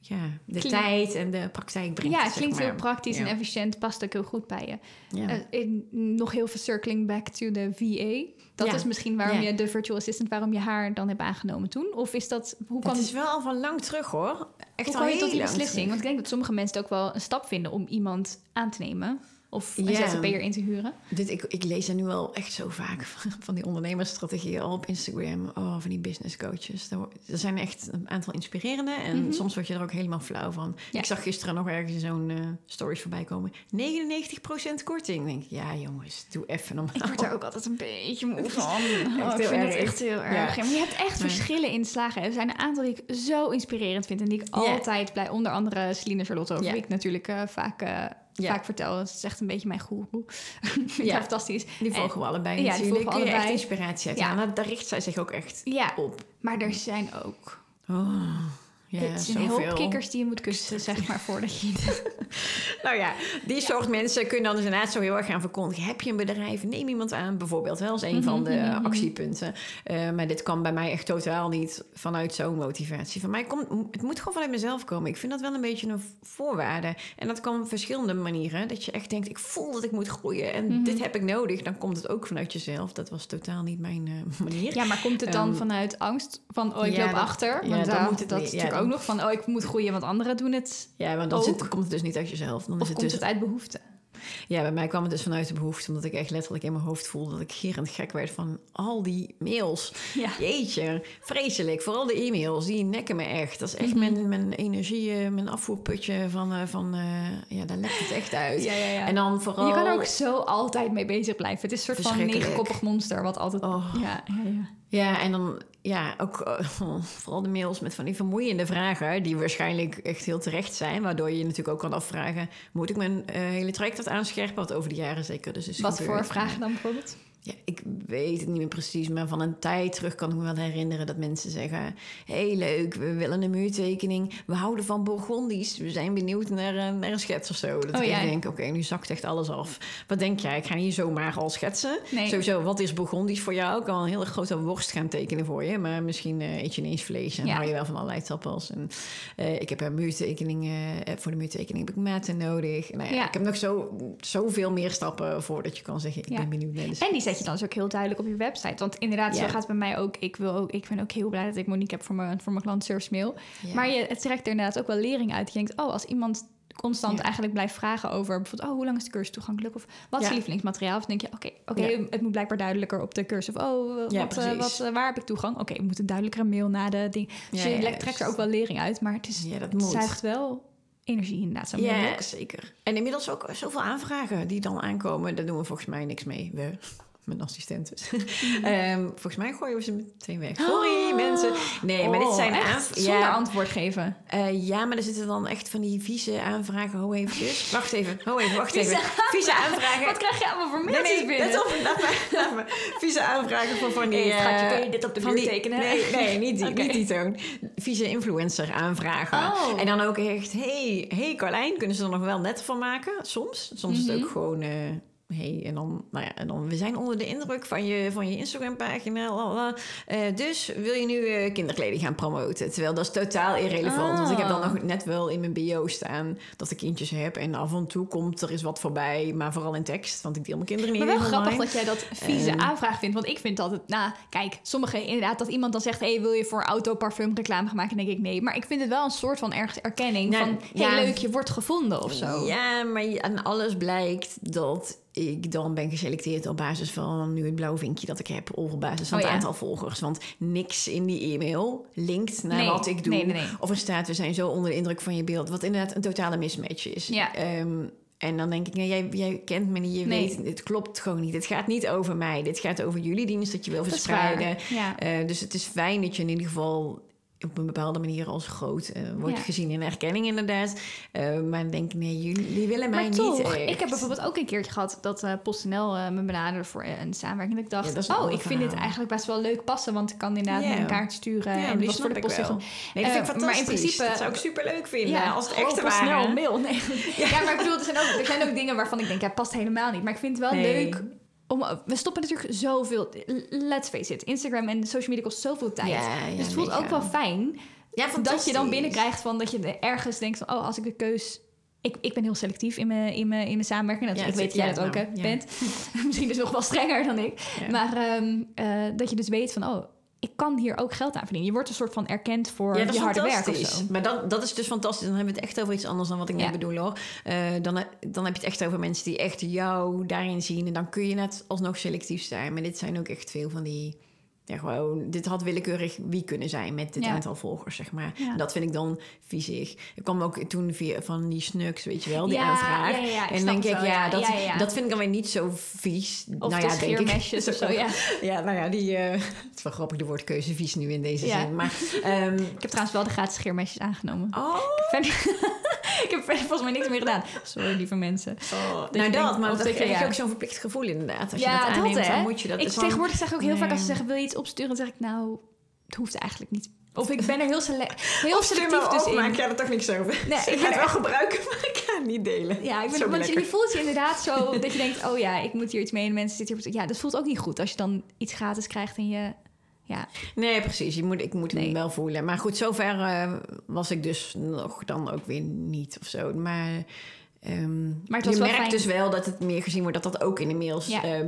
ja, de Klink- tijd en de praktijk brengt? Ja, het klinkt maar. heel praktisch en efficiënt. Past ook heel goed bij je. Eh, in, nog heel veel circling back to the VA. Dat is misschien waarom je de virtual assistant, waarom je haar dan hebt aangenomen toen? Of is dat, hoe kwam, het is wel al van lang terug hoor. Echt hoe kwam je tot die beslissing? terug. Want ik denk dat sommige mensen het ook wel een stap vinden om iemand aan te nemen. Of een. ZZP'er in te huren. Dit, ik, ik lees er nu al echt zo vaak van, van die ondernemersstrategieën al op Instagram. Oh, van die business coaches. Er, zijn echt een aantal inspirerende. En Mhm. soms word je er ook helemaal flauw van. Ja. Ik zag gisteren nog ergens zo'n eh stories voorbij komen. 99% korting. Ik denk, ja jongens, doe even normaal. Ik word daar ook altijd een beetje moe van. Oh, ik vind het echt heel erg. Ja. Ja, maar je hebt echt verschillen in slagen. Er zijn een aantal die ik zo inspirerend vind. En die ik altijd blij... Onder andere Celine Charlotte, over Ja. ik natuurlijk eh, vaak, eh, Ja. vaak vertel. Het is echt een beetje mijn goeroe. Ja. fantastisch. Die En- volgen we allebei Ja, die natuurlijk. Kun je echt allebei. inspiratie uit Ja. Daar richt zij zich ook echt Ja, op. maar er zijn ook... Oh, ja, het zijn zoveel. hulpkikkers die je moet kussen, zeg maar, voordat je... Nou ja, die soort mensen kunnen dan dus inderdaad zo heel erg gaan verkondigen. Heb je een bedrijf, neem iemand aan, bijvoorbeeld. Wel als een van de Mhm, mhm, actiepunten. Eh, maar dit kan bij mij echt totaal niet vanuit zo'n motivatie. Van mij komt, het moet gewoon vanuit mezelf komen. Ik vind dat wel een beetje een voorwaarde. En dat kan op verschillende manieren. Dat je echt denkt, ik voel dat ik moet groeien. En Mhm. dit heb ik nodig. Dan komt het ook vanuit jezelf. Dat was totaal niet mijn eh, manier. Ja, maar komt het dan Ehm, vanuit angst van, oh, ik ja, loop dat- achter? ja, Want dan daar- moet het dat ook nog van, oh, ik moet groeien, want anderen doen het. Ja, want dan zit, komt het dus niet uit jezelf. Dan Of is het komt dus het uit behoefte? Ja, bij mij kwam het dus vanuit de behoefte, omdat ik echt letterlijk in mijn hoofd voelde dat ik gierend gek werd van al die mails. Ja. Jeetje, vreselijk. Vooral de e-mails, die nekken me echt. Dat is echt Mhm. mijn, mijn energie, eh, mijn afvoerputje van, eh, van eh, ja, daar lekt het echt uit. Ja, ja, ja. En dan vooral... Je kan er ook zo altijd mee bezig blijven. Het is een soort van negenkoppig monster, wat altijd... Oh. Ja, ja, ja. En dan ja, ook eh, vooral de mails met van die vermoeiende vragen, die waarschijnlijk echt heel terecht zijn, waardoor je je natuurlijk ook kan afvragen, moet ik mijn eh, hele traject wat aanscherpen, wat over de jaren zeker dus is Wat voor vragen dan bijvoorbeeld? Ja, ik weet het niet meer precies, maar van een tijd terug kan ik me wel herinneren dat mensen zeggen: Heel leuk, we willen een muurtekening. We houden van Bourgondisch. We zijn benieuwd naar, een- naar een schets of zo. Dat Oh, ik ja. denk: Oké, nu zakt echt alles af. Wat denk jij? Ik ga hier zomaar al schetsen. Nee. Sowieso, wat is Bourgondisch voor jou? Ik kan een hele grote worst gaan tekenen voor je, maar misschien eh, eet je ineens vlees en Ja. hou je wel van allerlei tappels. En, eh, ik heb een muurtekening, eh, voor de muurtekening heb ik maten nodig. Nou ja. Ik heb nog zo, zoveel meer stappen voordat je kan zeggen: Ik ben benieuwd naar de En die zet je dan dus ook heel duidelijk op je website. Want inderdaad, zo gaat het bij mij ook. Ik, wil ook. ik ben ook heel blij dat ik Monique heb voor mijn, voor mijn klantenservice mail. Ja. Maar je, het trekt er inderdaad ook wel lering uit. Je denkt, oh, als iemand constant Ja. eigenlijk blijft vragen over... bijvoorbeeld, oh, hoe lang is de cursus toegankelijk? Of wat is Ja. lievelingsmateriaal? Of dan denk je, oké, oké, Ja. het moet blijkbaar duidelijker op de cursus. Of, oh, Ja, wat, eh, wat, eh, waar heb ik toegang? Oké, ik moet een duidelijkere mail na de ding. Dus je trekt juist. er ook wel lering uit. Maar het, is, het moet. zuigt wel energie inderdaad, zo'n Ja, zeker. En inmiddels ook zoveel aanvragen die dan aankomen. Daar doen we volgens mij niks mee. We. Mijn assistent dus. Ehm, volgens mij gooien we ze meteen weg. Sorry, mensen. Nee, maar dit zijn Oh, echt? aanv- Zonder ja, antwoord geven. eh, ja, maar er zitten dan echt van die vieze aanvragen. Ho eventjes. Wacht even. Ho even, wacht even. Vieze aanvragen. Wat krijg je allemaal voor Nee, mailtjes nee, binnen? let op. Laat me, laat me. Vieze aanvragen voor van die... Schatje, eh, kun je dit op de muur tekenen? Nee, nee niet, die, niet die toon. Vieze influencer aanvragen. Oh. En dan ook echt... Hey, hey Carlijn, kunnen ze er nog wel net van maken? Soms. Soms is Mhm. het ook gewoon... eh, hey, en dan, nou ja, en dan, we zijn onder de indruk van je, van je Instagram-pagina. Eh, dus wil je nu eh, kinderkleding gaan promoten? Terwijl dat is totaal irrelevant. Want ik heb dan Oh. nog net wel in mijn bio staan dat ik kindjes heb. En af en toe komt er eens wat voorbij, maar vooral in tekst. Want ik deel mijn kinderen niet Maar wel grappig dat jij dat vieze aanvraag vindt. Want ik vind altijd, nou, kijk, sommige inderdaad dat iemand dan zegt: hey, wil je voor auto parfum reclame gaan maken? Denk ik nee. Maar ik vind het wel een soort van ergens erkenning Nou, van: ja. leuk, je wordt gevonden of zo. Ja, maar aan alles blijkt dat ik dan ben geselecteerd op basis van nu het blauwe vinkje dat ik heb. Of op basis van Oh, het ja. aantal volgers. Want niks in die e-mail linkt naar Nee, wat ik doe. nee, nee, nee. Of er staat, we zijn zo onder de indruk van je beeld. Wat inderdaad een totale mismatch is. Ja. Ehm, en dan denk ik, nou, jij, jij kent me niet, je Nee. weet, het klopt gewoon niet. Het gaat niet over mij. Dit gaat over jullie dienst dat je wil Dat verspreiden. Ja. Eh, dus het is fijn dat je in ieder geval op een bepaalde manier als groot eh, wordt Ja. gezien in erkenning inderdaad. Eh, maar dan denk ik, nee, jullie, jullie willen mij Maar toch, niet echt. ik heb bijvoorbeeld ook een keertje gehad dat eh PostNL eh, me benaderde voor eh, een samenwerking. Dat ik dacht, Ja, dat oh, ik vind dit eigenlijk best wel leuk passen, want ik kan inderdaad een kaart sturen Ja, en die was voor de post. wel. Nee, dat vind ik Eh, maar in principe- dat zou ik super leuk vinden als het echt mail. Nee. Ja. maar ik bedoel, er zijn, ook, er zijn ook dingen waarvan ik denk, ja, past helemaal niet. Maar ik vind het wel Nee. leuk om... We stoppen natuurlijk zoveel... Let's face it, Instagram en social media kost zoveel tijd. Ja, ja, dus het voelt mega. ook wel fijn Ja, dat je dan binnenkrijgt van dat je er ergens denkt van... Oh, als ik de keus... Ik, ik ben heel selectief in mijn, in mijn, in mijn samenwerking. Dat, ik weet dat jij dat ook nou, hè, ja. bent. Misschien dus nog wel strenger dan ik. Maar ehm, eh, dat je dus weet van... Oh, ik kan hier ook geld aan verdienen. Je wordt een soort van erkend voor Ja, je harde werk of zo. Maar dat, dat is dus fantastisch. Dan hebben we het echt over iets anders dan wat ik Ja. net bedoel hoor. Eh, dan, dan heb je het echt over mensen die echt jou daarin zien. En dan kun je net alsnog selectief zijn. Maar dit zijn ook echt veel van die... Ja, gewoon, dit had willekeurig wie kunnen zijn met dit Ja. aantal volgers, zeg maar. Ja. Dat vind ik dan viezig. Ik kwam ook toen via van die snuks, weet je wel, die aanvraag. ja, ja, ja, ik en dan denk ik, ja, dat, dat vind ik dan weer niet zo vies. Of nou ja, denk ik. scheermesjes of zo, ja. Ja, nou ja, die... eh, het is wel grappig, de woordkeuze vies nu in deze zin. Maar, ehm, Ik heb trouwens wel de gratis scheermesjes aangenomen. oh, ik heb volgens mij niks meer gedaan. Sorry, lieve mensen. Oh, nou dat, maar dat je- krijg je ook zo'n verplicht gevoel inderdaad. Als je dat aanneemt, dan moet je dat. ik tegenwoordig zeg ik ook heel vaak als ze zeggen, wil je iets opsturen? Dan zeg ik, nou, het hoeft eigenlijk niet. Of ik ben er heel, sele heel selectief dus op, in. maar ik ga er toch niks over. Nee, ik ik ga het wel echt- gebruiken, maar ik ga het niet delen. Ja, ik ben, want je, voelt je inderdaad zo dat je denkt, oh ja, ik moet hier iets mee en mensen zitten hier. Ja, dat voelt ook niet goed als je dan iets gratis krijgt en je, ja, Nee, precies. Je moet, ik moet Nee. hem wel voelen. Maar goed, zover eh, was ik dus nog dan ook weer niet of zo. Maar, ehm, Maar je merkt fijn. dus wel dat het meer gezien wordt dat dat ook in de mails Ja. eh.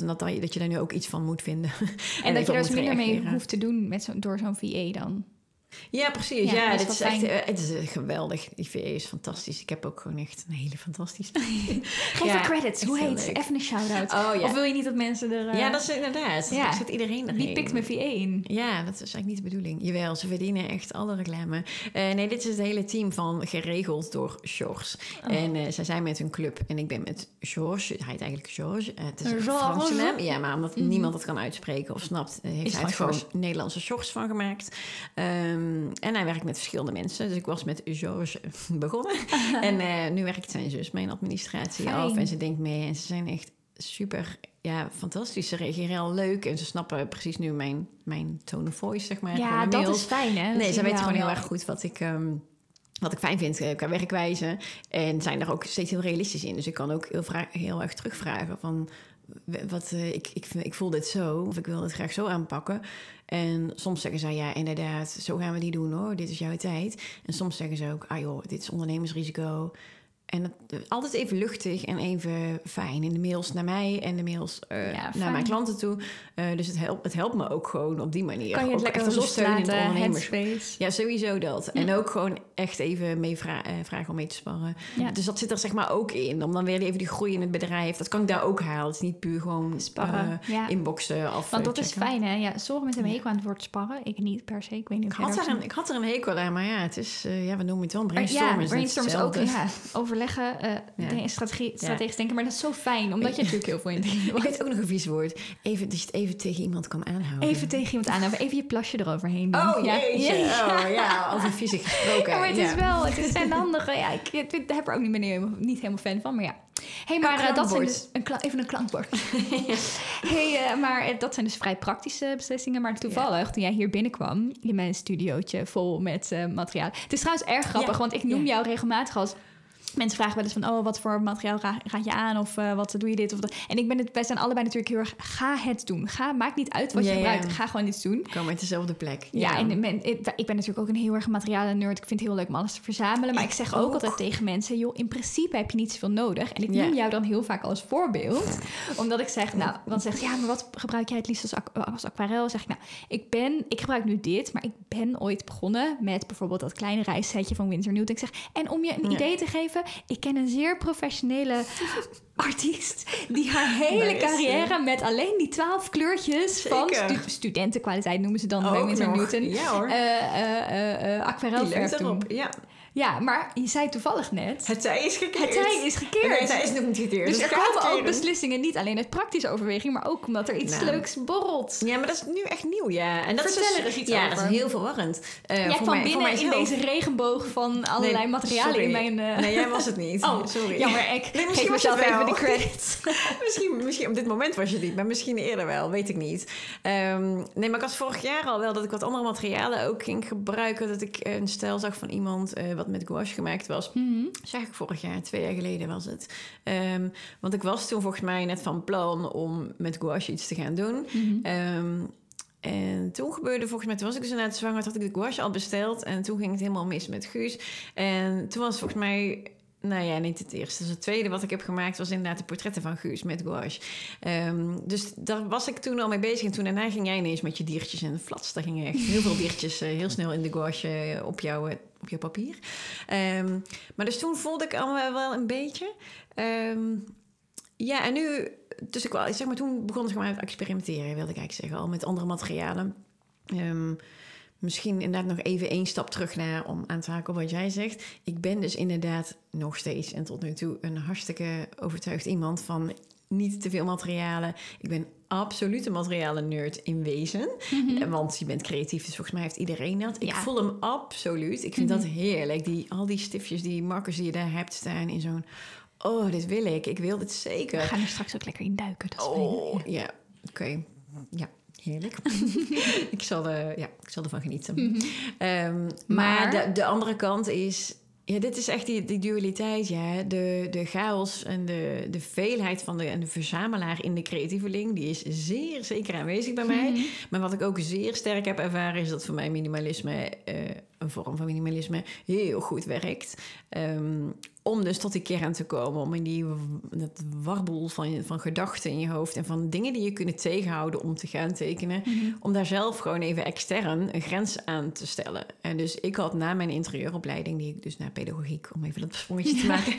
En dat, dat je- dat je daar nu ook iets van moet vinden. En, dat je daar dus minder mee hoeft te doen met zo, door zo'n VA dan. Ja, precies. Ja, dat dit is echt eh, het is eh, geweldig. Die VE is fantastisch. Ik heb ook gewoon echt een hele fantastische. Geef Ja, credits. Hoe heet ze? leuk. Even een shout-out. Oh ja. Of wil je niet dat mensen er... eh, ja, dat is inderdaad. ja. Zit iedereen Wie erheen. pikt mijn VA in? Ja, dat is eigenlijk niet de bedoeling. Jawel, ze verdienen echt alle reclame. Eh, nee, dit is het hele team van geregeld door George. Oh. En eh, zij zijn met hun club en ik ben met George. Hij heet eigenlijk George. Eh, het is een. Franse naam. Ja, maar omdat Mhm. niemand het kan uitspreken of snapt, eh, heeft Is hij het het gewoon Nederlandse George van gemaakt. Ehm, en hij werkt met verschillende mensen. Dus ik was met George begonnen. en eh, nu werkt zijn zus mijn administratie Fijn. af. En ze denkt mee. En ze zijn echt super ja, fantastisch. Ze reageren heel leuk. En ze snappen precies nu mijn, mijn tone of voice, zeg maar. Ja, dat mails. is fijn, hè? Nee, ze weten gewoon heel erg goed wat ik... ehm, wat ik fijn vind eh, qua werkwijze. En zijn daar ook steeds heel realistisch in. Dus ik kan ook heel, heel erg terugvragen van... Wat, eh, ik, ik, ik voel dit zo, of ik wil het graag zo aanpakken. En soms zeggen zij, ja, inderdaad, zo gaan we die doen hoor. Dit is jouw tijd. En soms zeggen ze ook, ah joh, dit is ondernemersrisico. En het, altijd even luchtig en even fijn. In de mails naar mij en de mails eh, Ja, naar mijn klanten toe. Eh, dus het helpt, het helpt me ook gewoon op die manier. Kan je het Ook lekker een steun in het loslaten, ondernemers- ja, sowieso dat. En ook gewoon echt even mee vra- eh, vragen om mee te sparren. Ja. Dus dat zit er zeg maar ook in. Om dan weer even die groei in het bedrijf. Dat kan ik daar ook halen. Het is niet puur gewoon Sparren, inboxen of Want dat is fijn, hè? Ja, sommige mensen hebben hekel aan het woord sparren. Ik niet per se. Ik weet niet Ik had, er een, ik had er een hekel aan, maar ja, het is, ja, we noemen het wel een zo- Maar brainstorm. Ja, is net brainstorm is ook ja, overleggen, eh Ja. strategie, Ja. strategisch denken. Maar dat is zo fijn, omdat je natuurlijk heel veel in Ik weet ook nog een vies woord. Even, dat je het even tegen iemand kan aanhouden. Even tegen iemand aan, even je plasje eroverheen doen. Oh, ja. jeetje. Ja. Oh, ja, over viezig gesproken. Ja, maar het is wel, het is zijn handige. Ja, ik, heb er ook niet, helemaal, niet helemaal fan van, maar ja. hey, maar eh, dat zijn dus een even een klankbord. hey, eh, maar dat zijn dus vrij praktische beslissingen. Maar toevallig, toen jij hier binnenkwam in mijn studiootje vol met materiaal. Het is trouwens erg grappig, Ja, want ik noem jou regelmatig als. Mensen vragen wel eens van, oh, wat voor materiaal ra- raad je aan? Of eh, wat doe je dit of dat? En ik ben het, wij zijn allebei natuurlijk heel erg, ga het doen. Ga, maakt niet uit wat Ja, je ja. gebruikt. Ga gewoon iets doen. Komen uit dezelfde plek. Ja, en ik, ik ben natuurlijk ook een heel erg materialen nerd. Ik vind het heel leuk om alles te verzamelen. Maar ik, Ik zeg ook, ook. altijd tegen mensen... joh, in principe heb je niet zoveel nodig. En ik Ja. noem jou dan heel vaak als voorbeeld. Omdat ik zeg, nou... Dan zegt ze, ja, maar wat gebruik jij het liefst als, als aquarel? zeg ik, nou, ik ben... Ik gebruik nu dit, maar ik ben ooit begonnen... met bijvoorbeeld dat kleine reissetje van Winsor Newton. Ik zeg, en om je een idee te geven... Ik ken een zeer professionele artiest... die haar hele Nice. carrière met alleen die twaalf kleurtjes... van stu- studentenkwaliteit noemen ze dan bij Ook Winsor nog. Newton... Ja hoor. aquarelverf doen. erop. Ja. Ja, maar je zei toevallig net... Het tij is gekeerd. Het tij is gekeerd. Het tij is nog niet gekeerd. dus het er komen ook beslissingen niet alleen uit praktische overweging... maar ook omdat er iets Nou. leuks borrelt. Ja, maar dat is nu echt nieuw, ja. En dat Vertel is dus, er iets ja, over. dat is heel verwarrend. Eh, Jij voor kwam mij- voor binnen in deze regenboog van allerlei Nee, materialen sorry. in mijn... eh, Nee, jij was het niet. Oh, sorry. Jammer, ik Nee, geef was mezelf even de credits. misschien, misschien op dit moment was je het niet, maar misschien eerder wel, weet ik niet. Ehm, nee, maar ik had vorig jaar al wel dat ik wat andere materialen ook ging gebruiken. Dat ik een stijl zag van iemand eh, wat met gouache gemaakt was. Mhm. Zeg ik vorig jaar, twee jaar geleden was het. Ehm, want ik was toen volgens mij net van plan om met gouache iets te gaan doen. Mhm. Ehm, en toen gebeurde volgens mij, toen was ik dus inderdaad zwanger, had ik de gouache al besteld. En toen ging het helemaal mis met Guus. En toen was volgens mij, nou ja, niet het eerste. Dus het tweede wat ik heb gemaakt was inderdaad de portretten van Guus met gouache. Ehm, dus daar was ik toen al mee bezig. En toen daarna ging jij ineens met je diertjes en flats. Daar gingen echt heel veel diertjes eh, heel snel in de gouache eh, op, jouw, eh, op jouw papier. Ehm, maar dus toen voelde ik allemaal wel een beetje. Ehm, ja, en nu, dus ik zeg maar, toen begon ik gewoon met experimenteren, wilde ik eigenlijk zeggen, al met andere materialen. Misschien inderdaad nog even één stap terug naar om aan te haken op wat jij zegt. Ik ben dus inderdaad nog steeds en tot nu toe een hartstikke overtuigd iemand van niet te veel materialen. Ik ben absoluut een materialen nerd in wezen. Eh, Want je bent creatief, dus volgens mij heeft iedereen dat. Ik Ja. voel hem absoluut. Ik vind dat heerlijk. Die, al die stiftjes, die markers die je daar hebt staan in zo'n... Oh, dit wil ik. Ik wil dit zeker. We gaan er straks ook lekker in duiken. Dat is Oh, fijn. ja. Oké. Ja, heerlijk. ik, zal, eh, ja, ik zal ervan genieten. Mhm. Ehm, maar Maar- de, de andere kant is... Ja, dit is echt die, die dualiteit, ja. De, de chaos en de, de veelheid van de, en de verzamelaar in de creatieveling... die is zeer zeker aanwezig bij mij. Mhm. Maar wat ik ook zeer sterk heb ervaren... is dat voor mij minimalisme, eh, een vorm van minimalisme... heel goed werkt. Ehm, om dus tot die kern te komen. Om in die dat warboel van, van gedachten in je hoofd... en van dingen die je kunnen tegenhouden om te gaan tekenen... Mhm. om daar zelf gewoon even extern een grens aan te stellen. En dus ik had na mijn interieuropleiding... die ik dus naar pedagogiek, om even dat sprongetje te maken...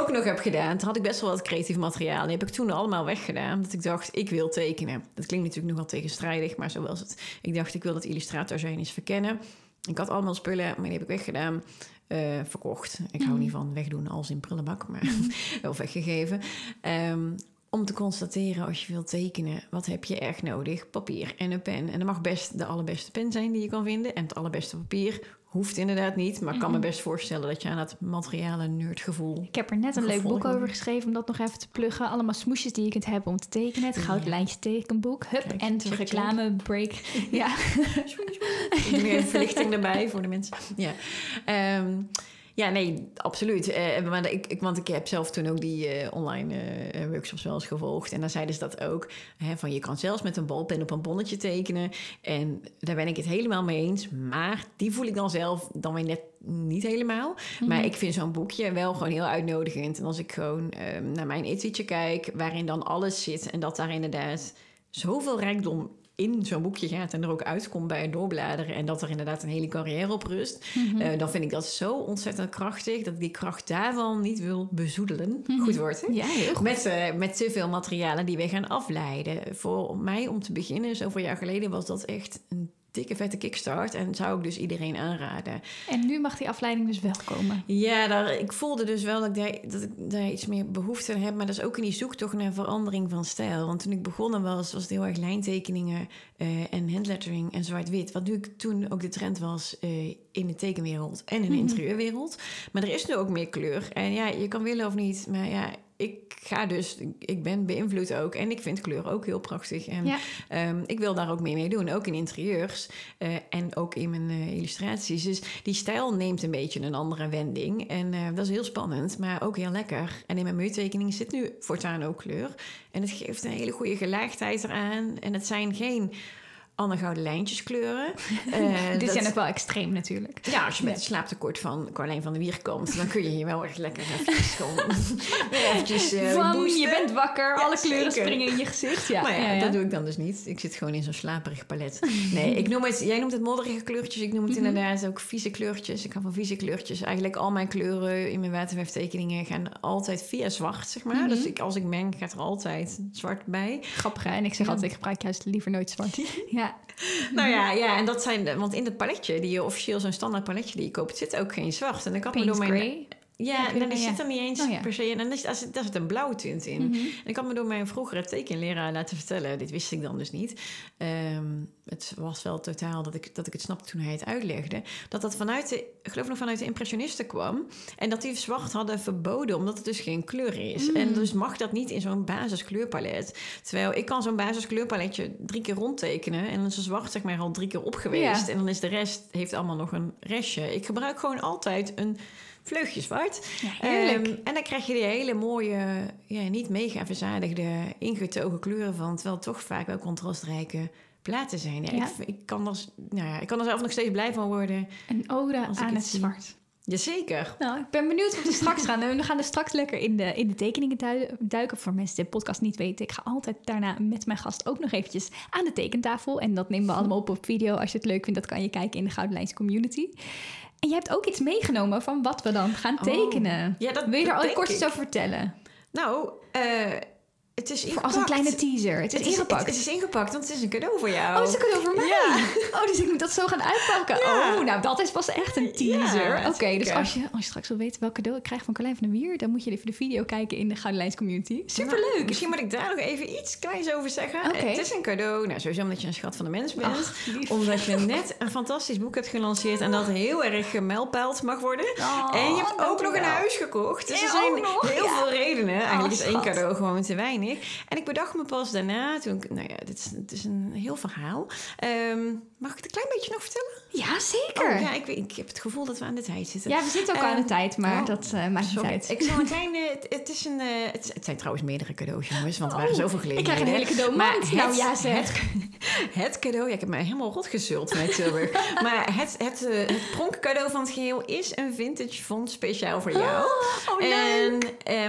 ook nog heb gedaan. Toen had ik best wel wat creatief materiaal. Die heb ik toen allemaal weggedaan. Dat ik dacht, ik wil tekenen. Dat klinkt natuurlijk nogal tegenstrijdig, maar zo was het. Ik dacht, ik wil dat illustrator zijn eens verkennen. Ik had allemaal spullen, maar die heb ik weggedaan. eh, verkocht. Ik hou Mhm. niet van wegdoen als in prullenbak, maar wel weggegeven. Ehm, om te constateren als je wilt tekenen, wat heb je echt nodig? Papier en een pen. En dat mag best de allerbeste pen zijn die je kan vinden. En het allerbeste papier hoeft inderdaad niet. Maar ik kan me Mhm. best voorstellen dat je aan dat materialen nerdgevoel... Ik heb er net een leuk boek over geschreven om dat nog even te pluggen. Allemaal smoesjes die je kunt hebben om te tekenen. Het Goud Ja. Lijntje tekenboek. Hup, Kijk, en de reclame break. Ja. Nu even verlichting erbij voor de mensen. Ja, Ehm, ja nee, absoluut. Eh, maar ik, ik, want ik heb zelf toen ook die eh, online eh, workshops wel eens gevolgd. En daar zeiden ze dat ook. Hè, van je kan zelfs met een balpen op een bonnetje tekenen. En daar ben ik het helemaal mee eens. Maar die voel ik dan zelf dan weer net niet helemaal. Maar ik vind zo'n boekje wel gewoon heel uitnodigend. En als ik gewoon ehm, naar mijn etuietje kijk... waarin dan alles zit... en dat daar inderdaad zoveel rijkdom in zo'n boekje gaat... en er ook uitkomt bij het doorbladeren... en dat er inderdaad een hele carrière op rust... eh, dan vind ik dat zo ontzettend krachtig... dat ik die kracht daarvan niet wil bezoedelen. Goed woord, hè? ja, heel goed. Met, eh, met te veel materialen die we gaan afleiden. Voor mij om te beginnen, zoveel jaar geleden, was dat echt een dikke vette kickstart. En zou ik dus iedereen aanraden. En nu mag die afleiding dus wel komen. Ja, daar, ik voelde dus wel dat ik, daar, dat ik daar iets meer behoefte aan heb. Maar dat is ook in die zoektocht naar verandering van stijl. Want toen ik begonnen was, was het heel erg lijntekeningen uh, en handlettering en zwart-wit. Wat nu toen ook de trend was uh, in de tekenwereld en in de mm -hmm. interieurwereld. Maar er is nu ook meer kleur. En ja, je kan willen of niet. Maar ja, ik ga dus, ik ben beïnvloed ook. En ik vind kleur ook heel prachtig. En ja. um, ik wil daar ook mee mee doen. Ook in interieurs uh, en ook in mijn uh, illustraties. Dus die stijl neemt een beetje een andere wending. En uh, dat is heel spannend, maar ook heel lekker. En in mijn muurtekening zit nu voortaan ook kleur. En het geeft een hele goede gelaagdheid eraan. En het zijn geen Anne Gouden Lijntjes kleuren. Uh, Dit dat... zijn ook wel extreem natuurlijk. Ja, als je met een slaaptekort van Carlijn van der Wier komt... dan kun je hier wel echt lekker eventjes gewoon... eventjes, uh, van, je bent wakker, ja, alle kleuren zeker. springen in je gezicht. Ja. Maar ja, dat doe ik dan dus niet. Ik zit gewoon in zo'n slaperig palet. Nee, ik noem het, jij noemt het modderige kleurtjes. Ik noem het -hmm. inderdaad ook vieze kleurtjes. Ik hou van vieze kleurtjes. Eigenlijk al mijn kleuren in mijn waterverftekeningen gaan altijd via zwart, zeg maar. -hmm. Dus ik, als ik meng, gaat er altijd zwart bij. Grappig, hè? En ik zeg altijd, ik gebruik juist liever nooit zwart. ja. Nou ja, ja, en dat zijn, want in het paletje, die je officieel zo'n standaard paletje die je koopt, zit ook geen zwart. En ik had me door mijn. Ja, en dan zit er niet eens oh, ja. per se in. En dan zit, daar zit een blauwe tint in. Mm -hmm. En ik had me door mijn vroegere tekenleraar laten vertellen, dit wist ik dan dus niet. Um, het was wel totaal dat ik, dat ik het snapte toen hij het uitlegde. Dat dat vanuit de, ik geloof nog vanuit de impressionisten kwam. En dat die zwart hadden verboden, omdat het dus geen kleur is. Mm. En dus mag dat niet in zo'n basiskleurpalet. Terwijl ik kan zo'n basiskleurpaletje drie keer rondtekenen. En dan is de zwart zeg maar al drie keer op geweest. Ja. En dan is de rest, heeft allemaal nog een restje. Ik gebruik gewoon altijd een vleugje zwart. Ja, um, en dan krijg je die hele mooie, ja, niet mega verzadigde, ingetogen kleuren van. Terwijl toch vaak wel contrastrijke platen zijn. Ja, ja. Ik, ik, kan er, nou ja, ik kan er zelf nog steeds blij van worden. Een ode aan het, zwart. Jazeker. Nou, ik ben benieuwd wat we straks gaan doen. We gaan er straks lekker in de, in de tekeningen duiken. Voor mensen die de podcast niet weten, ik ga altijd daarna met mijn gast ook nog eventjes aan de tekentafel. En dat nemen we allemaal op op video. Als je het leuk vindt, dat kan je kijken in de Gouden Lijns community. En je hebt ook iets meegenomen van wat we dan gaan tekenen. Oh, ja, dat, Wil je er al kort iets over vertellen? Nou, uh, het is ingepakt. Als een kleine teaser. Het is, het is ingepakt. Het, is ingepakt, want het is een cadeau voor jou. Oh, het is een cadeau voor mij? Ja. Oh, dus ik moet dat zo gaan uitpakken. Ja. Oh, nou, dat is pas echt een teaser. Ja, Oké, okay, dus als je, als je straks wil weten welk cadeau ik krijg van Carlijn van der Wier... dan moet je even de video kijken in de Gouden Lijns community. Superleuk. Nou, misschien moet ik daar nog even iets kleins over zeggen. Okay. Het is een cadeau, nou, sowieso omdat je een schat van de mens bent. Ach, omdat je net een fantastisch boek hebt gelanceerd... en dat heel erg gemijlpeild mag worden. Oh, en je hebt ook nog een huis gekocht. Dus er zijn heel veel redenen. Eigenlijk is één cadeau gewoon te weinig. En ik bedacht me pas daarna, toen ik, nou ja, dit is, het is een heel verhaal. Um, mag ik het een klein beetje nog vertellen? Ja, zeker. Oh, ja, ik, ik heb het gevoel dat we aan de tijd zitten. Ja, we zitten ook um, aan de tijd, maar oh, dat uh, maakt niet uit. Ik zal een klein, uh, het, het, is een, uh, het, het, zijn trouwens meerdere cadeaus, jongens, want er waren zoveel gelegenheden. Ik krijg een hele cadeau maar het, nou ja, zeg. Het, het, cadeau, ja, ik heb mij helemaal rot gezult met Tilburg. maar het, het, het pronkcadeau van het geheel is een vintage font speciaal voor jou. Oh, oh en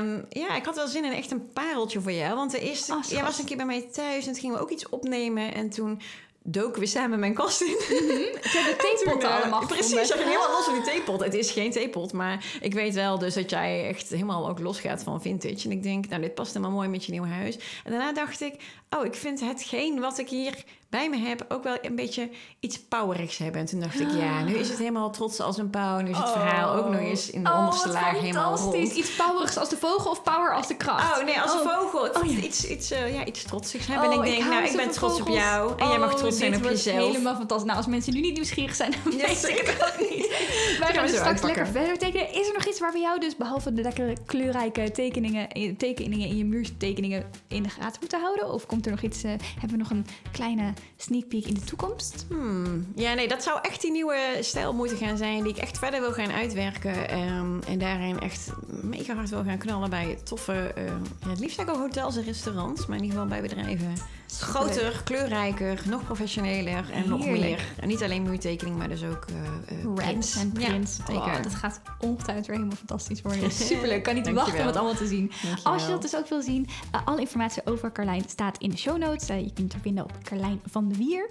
um, ja, ik had wel zin in echt een pareltje voor jou, want de eerste, oh, jij was een keer bij mij thuis en toen gingen we ook iets opnemen. En toen doken we samen mijn kast in. Mm -hmm. Ze hebben theepotten uh, allemaal Precies, je ging helemaal los van die theepot. Het is geen theepot, maar ik weet wel dus dat jij echt helemaal ook losgaat van vintage. En ik denk, nou, dit past helemaal mooi met je nieuwe huis. En daarna dacht ik, oh, ik vind hetgeen wat ik hier bij me heb ook wel een beetje iets powerigs hebben. En toen dacht ik, ja, nu is het helemaal trots als een pauw. Nu is het oh. verhaal ook nog eens in de oh, onderste laag helemaal rond. Iets powerigs als de vogel of power als de kracht? Oh nee, als oh. de vogel. Ik oh, iets, iets, uh, ja, iets trotsigs hebben. en ik denk, ik nou, ik ben trots vogels. op jou. En jij mag trots zijn op jezelf. helemaal fantastisch. Nou, als mensen nu niet nieuwsgierig zijn, dan weet ik dat niet. Wij gaan dus straks lekker verder tekenen. Is er nog iets waar we jou dus, behalve de lekkere kleurrijke tekeningen, tekeningen in je muurtekeningen in de gaten moeten houden? Of komt er nog iets, uh, hebben we nog een kleine sneak peek in de toekomst? Hmm. Ja, nee, dat zou echt die nieuwe stijl moeten gaan zijn die ik echt verder wil gaan uitwerken. Um, en daarin echt mega hard wil gaan knallen bij toffe, uh, ja, het liefst ook hotels en restaurants, maar in ieder geval bij bedrijven. Groter, kleurrijker, nog professioneler en nog meer. En niet alleen muurtekening, maar dus ook uh, uh, Reds en prints. Ja, oh, dat gaat ongetwijfeld weer helemaal fantastisch worden. Superleuk. Kan niet wachten om het allemaal te zien. Dankjewel. Als je dat dus ook wil zien, uh, alle informatie over Carlijn staat in de show notes. je kunt het vinden op Carlijn van de Wier.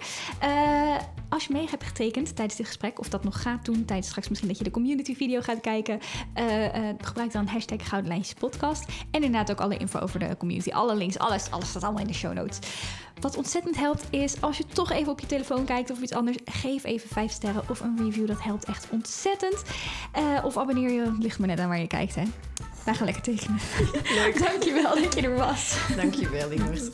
als je mee hebt getekend tijdens dit gesprek, of dat nog gaat doen, tijdens straks misschien dat je de community video gaat kijken, gebruik dan hashtag Gouden Lijntjes podcast. En inderdaad ook alle info over de community. Alle links, alles, alles staat allemaal in de show notes. Wat ontzettend helpt is als je toch even op je telefoon kijkt of iets anders, geef even 5 sterren of een review. Dat helpt echt ontzettend. Uh, of abonneer je, ligt me net aan waar je kijkt, hè. Wij gaan lekker tekenen. Leuk. Dankjewel dat je er was. Dankjewel, Ingrid.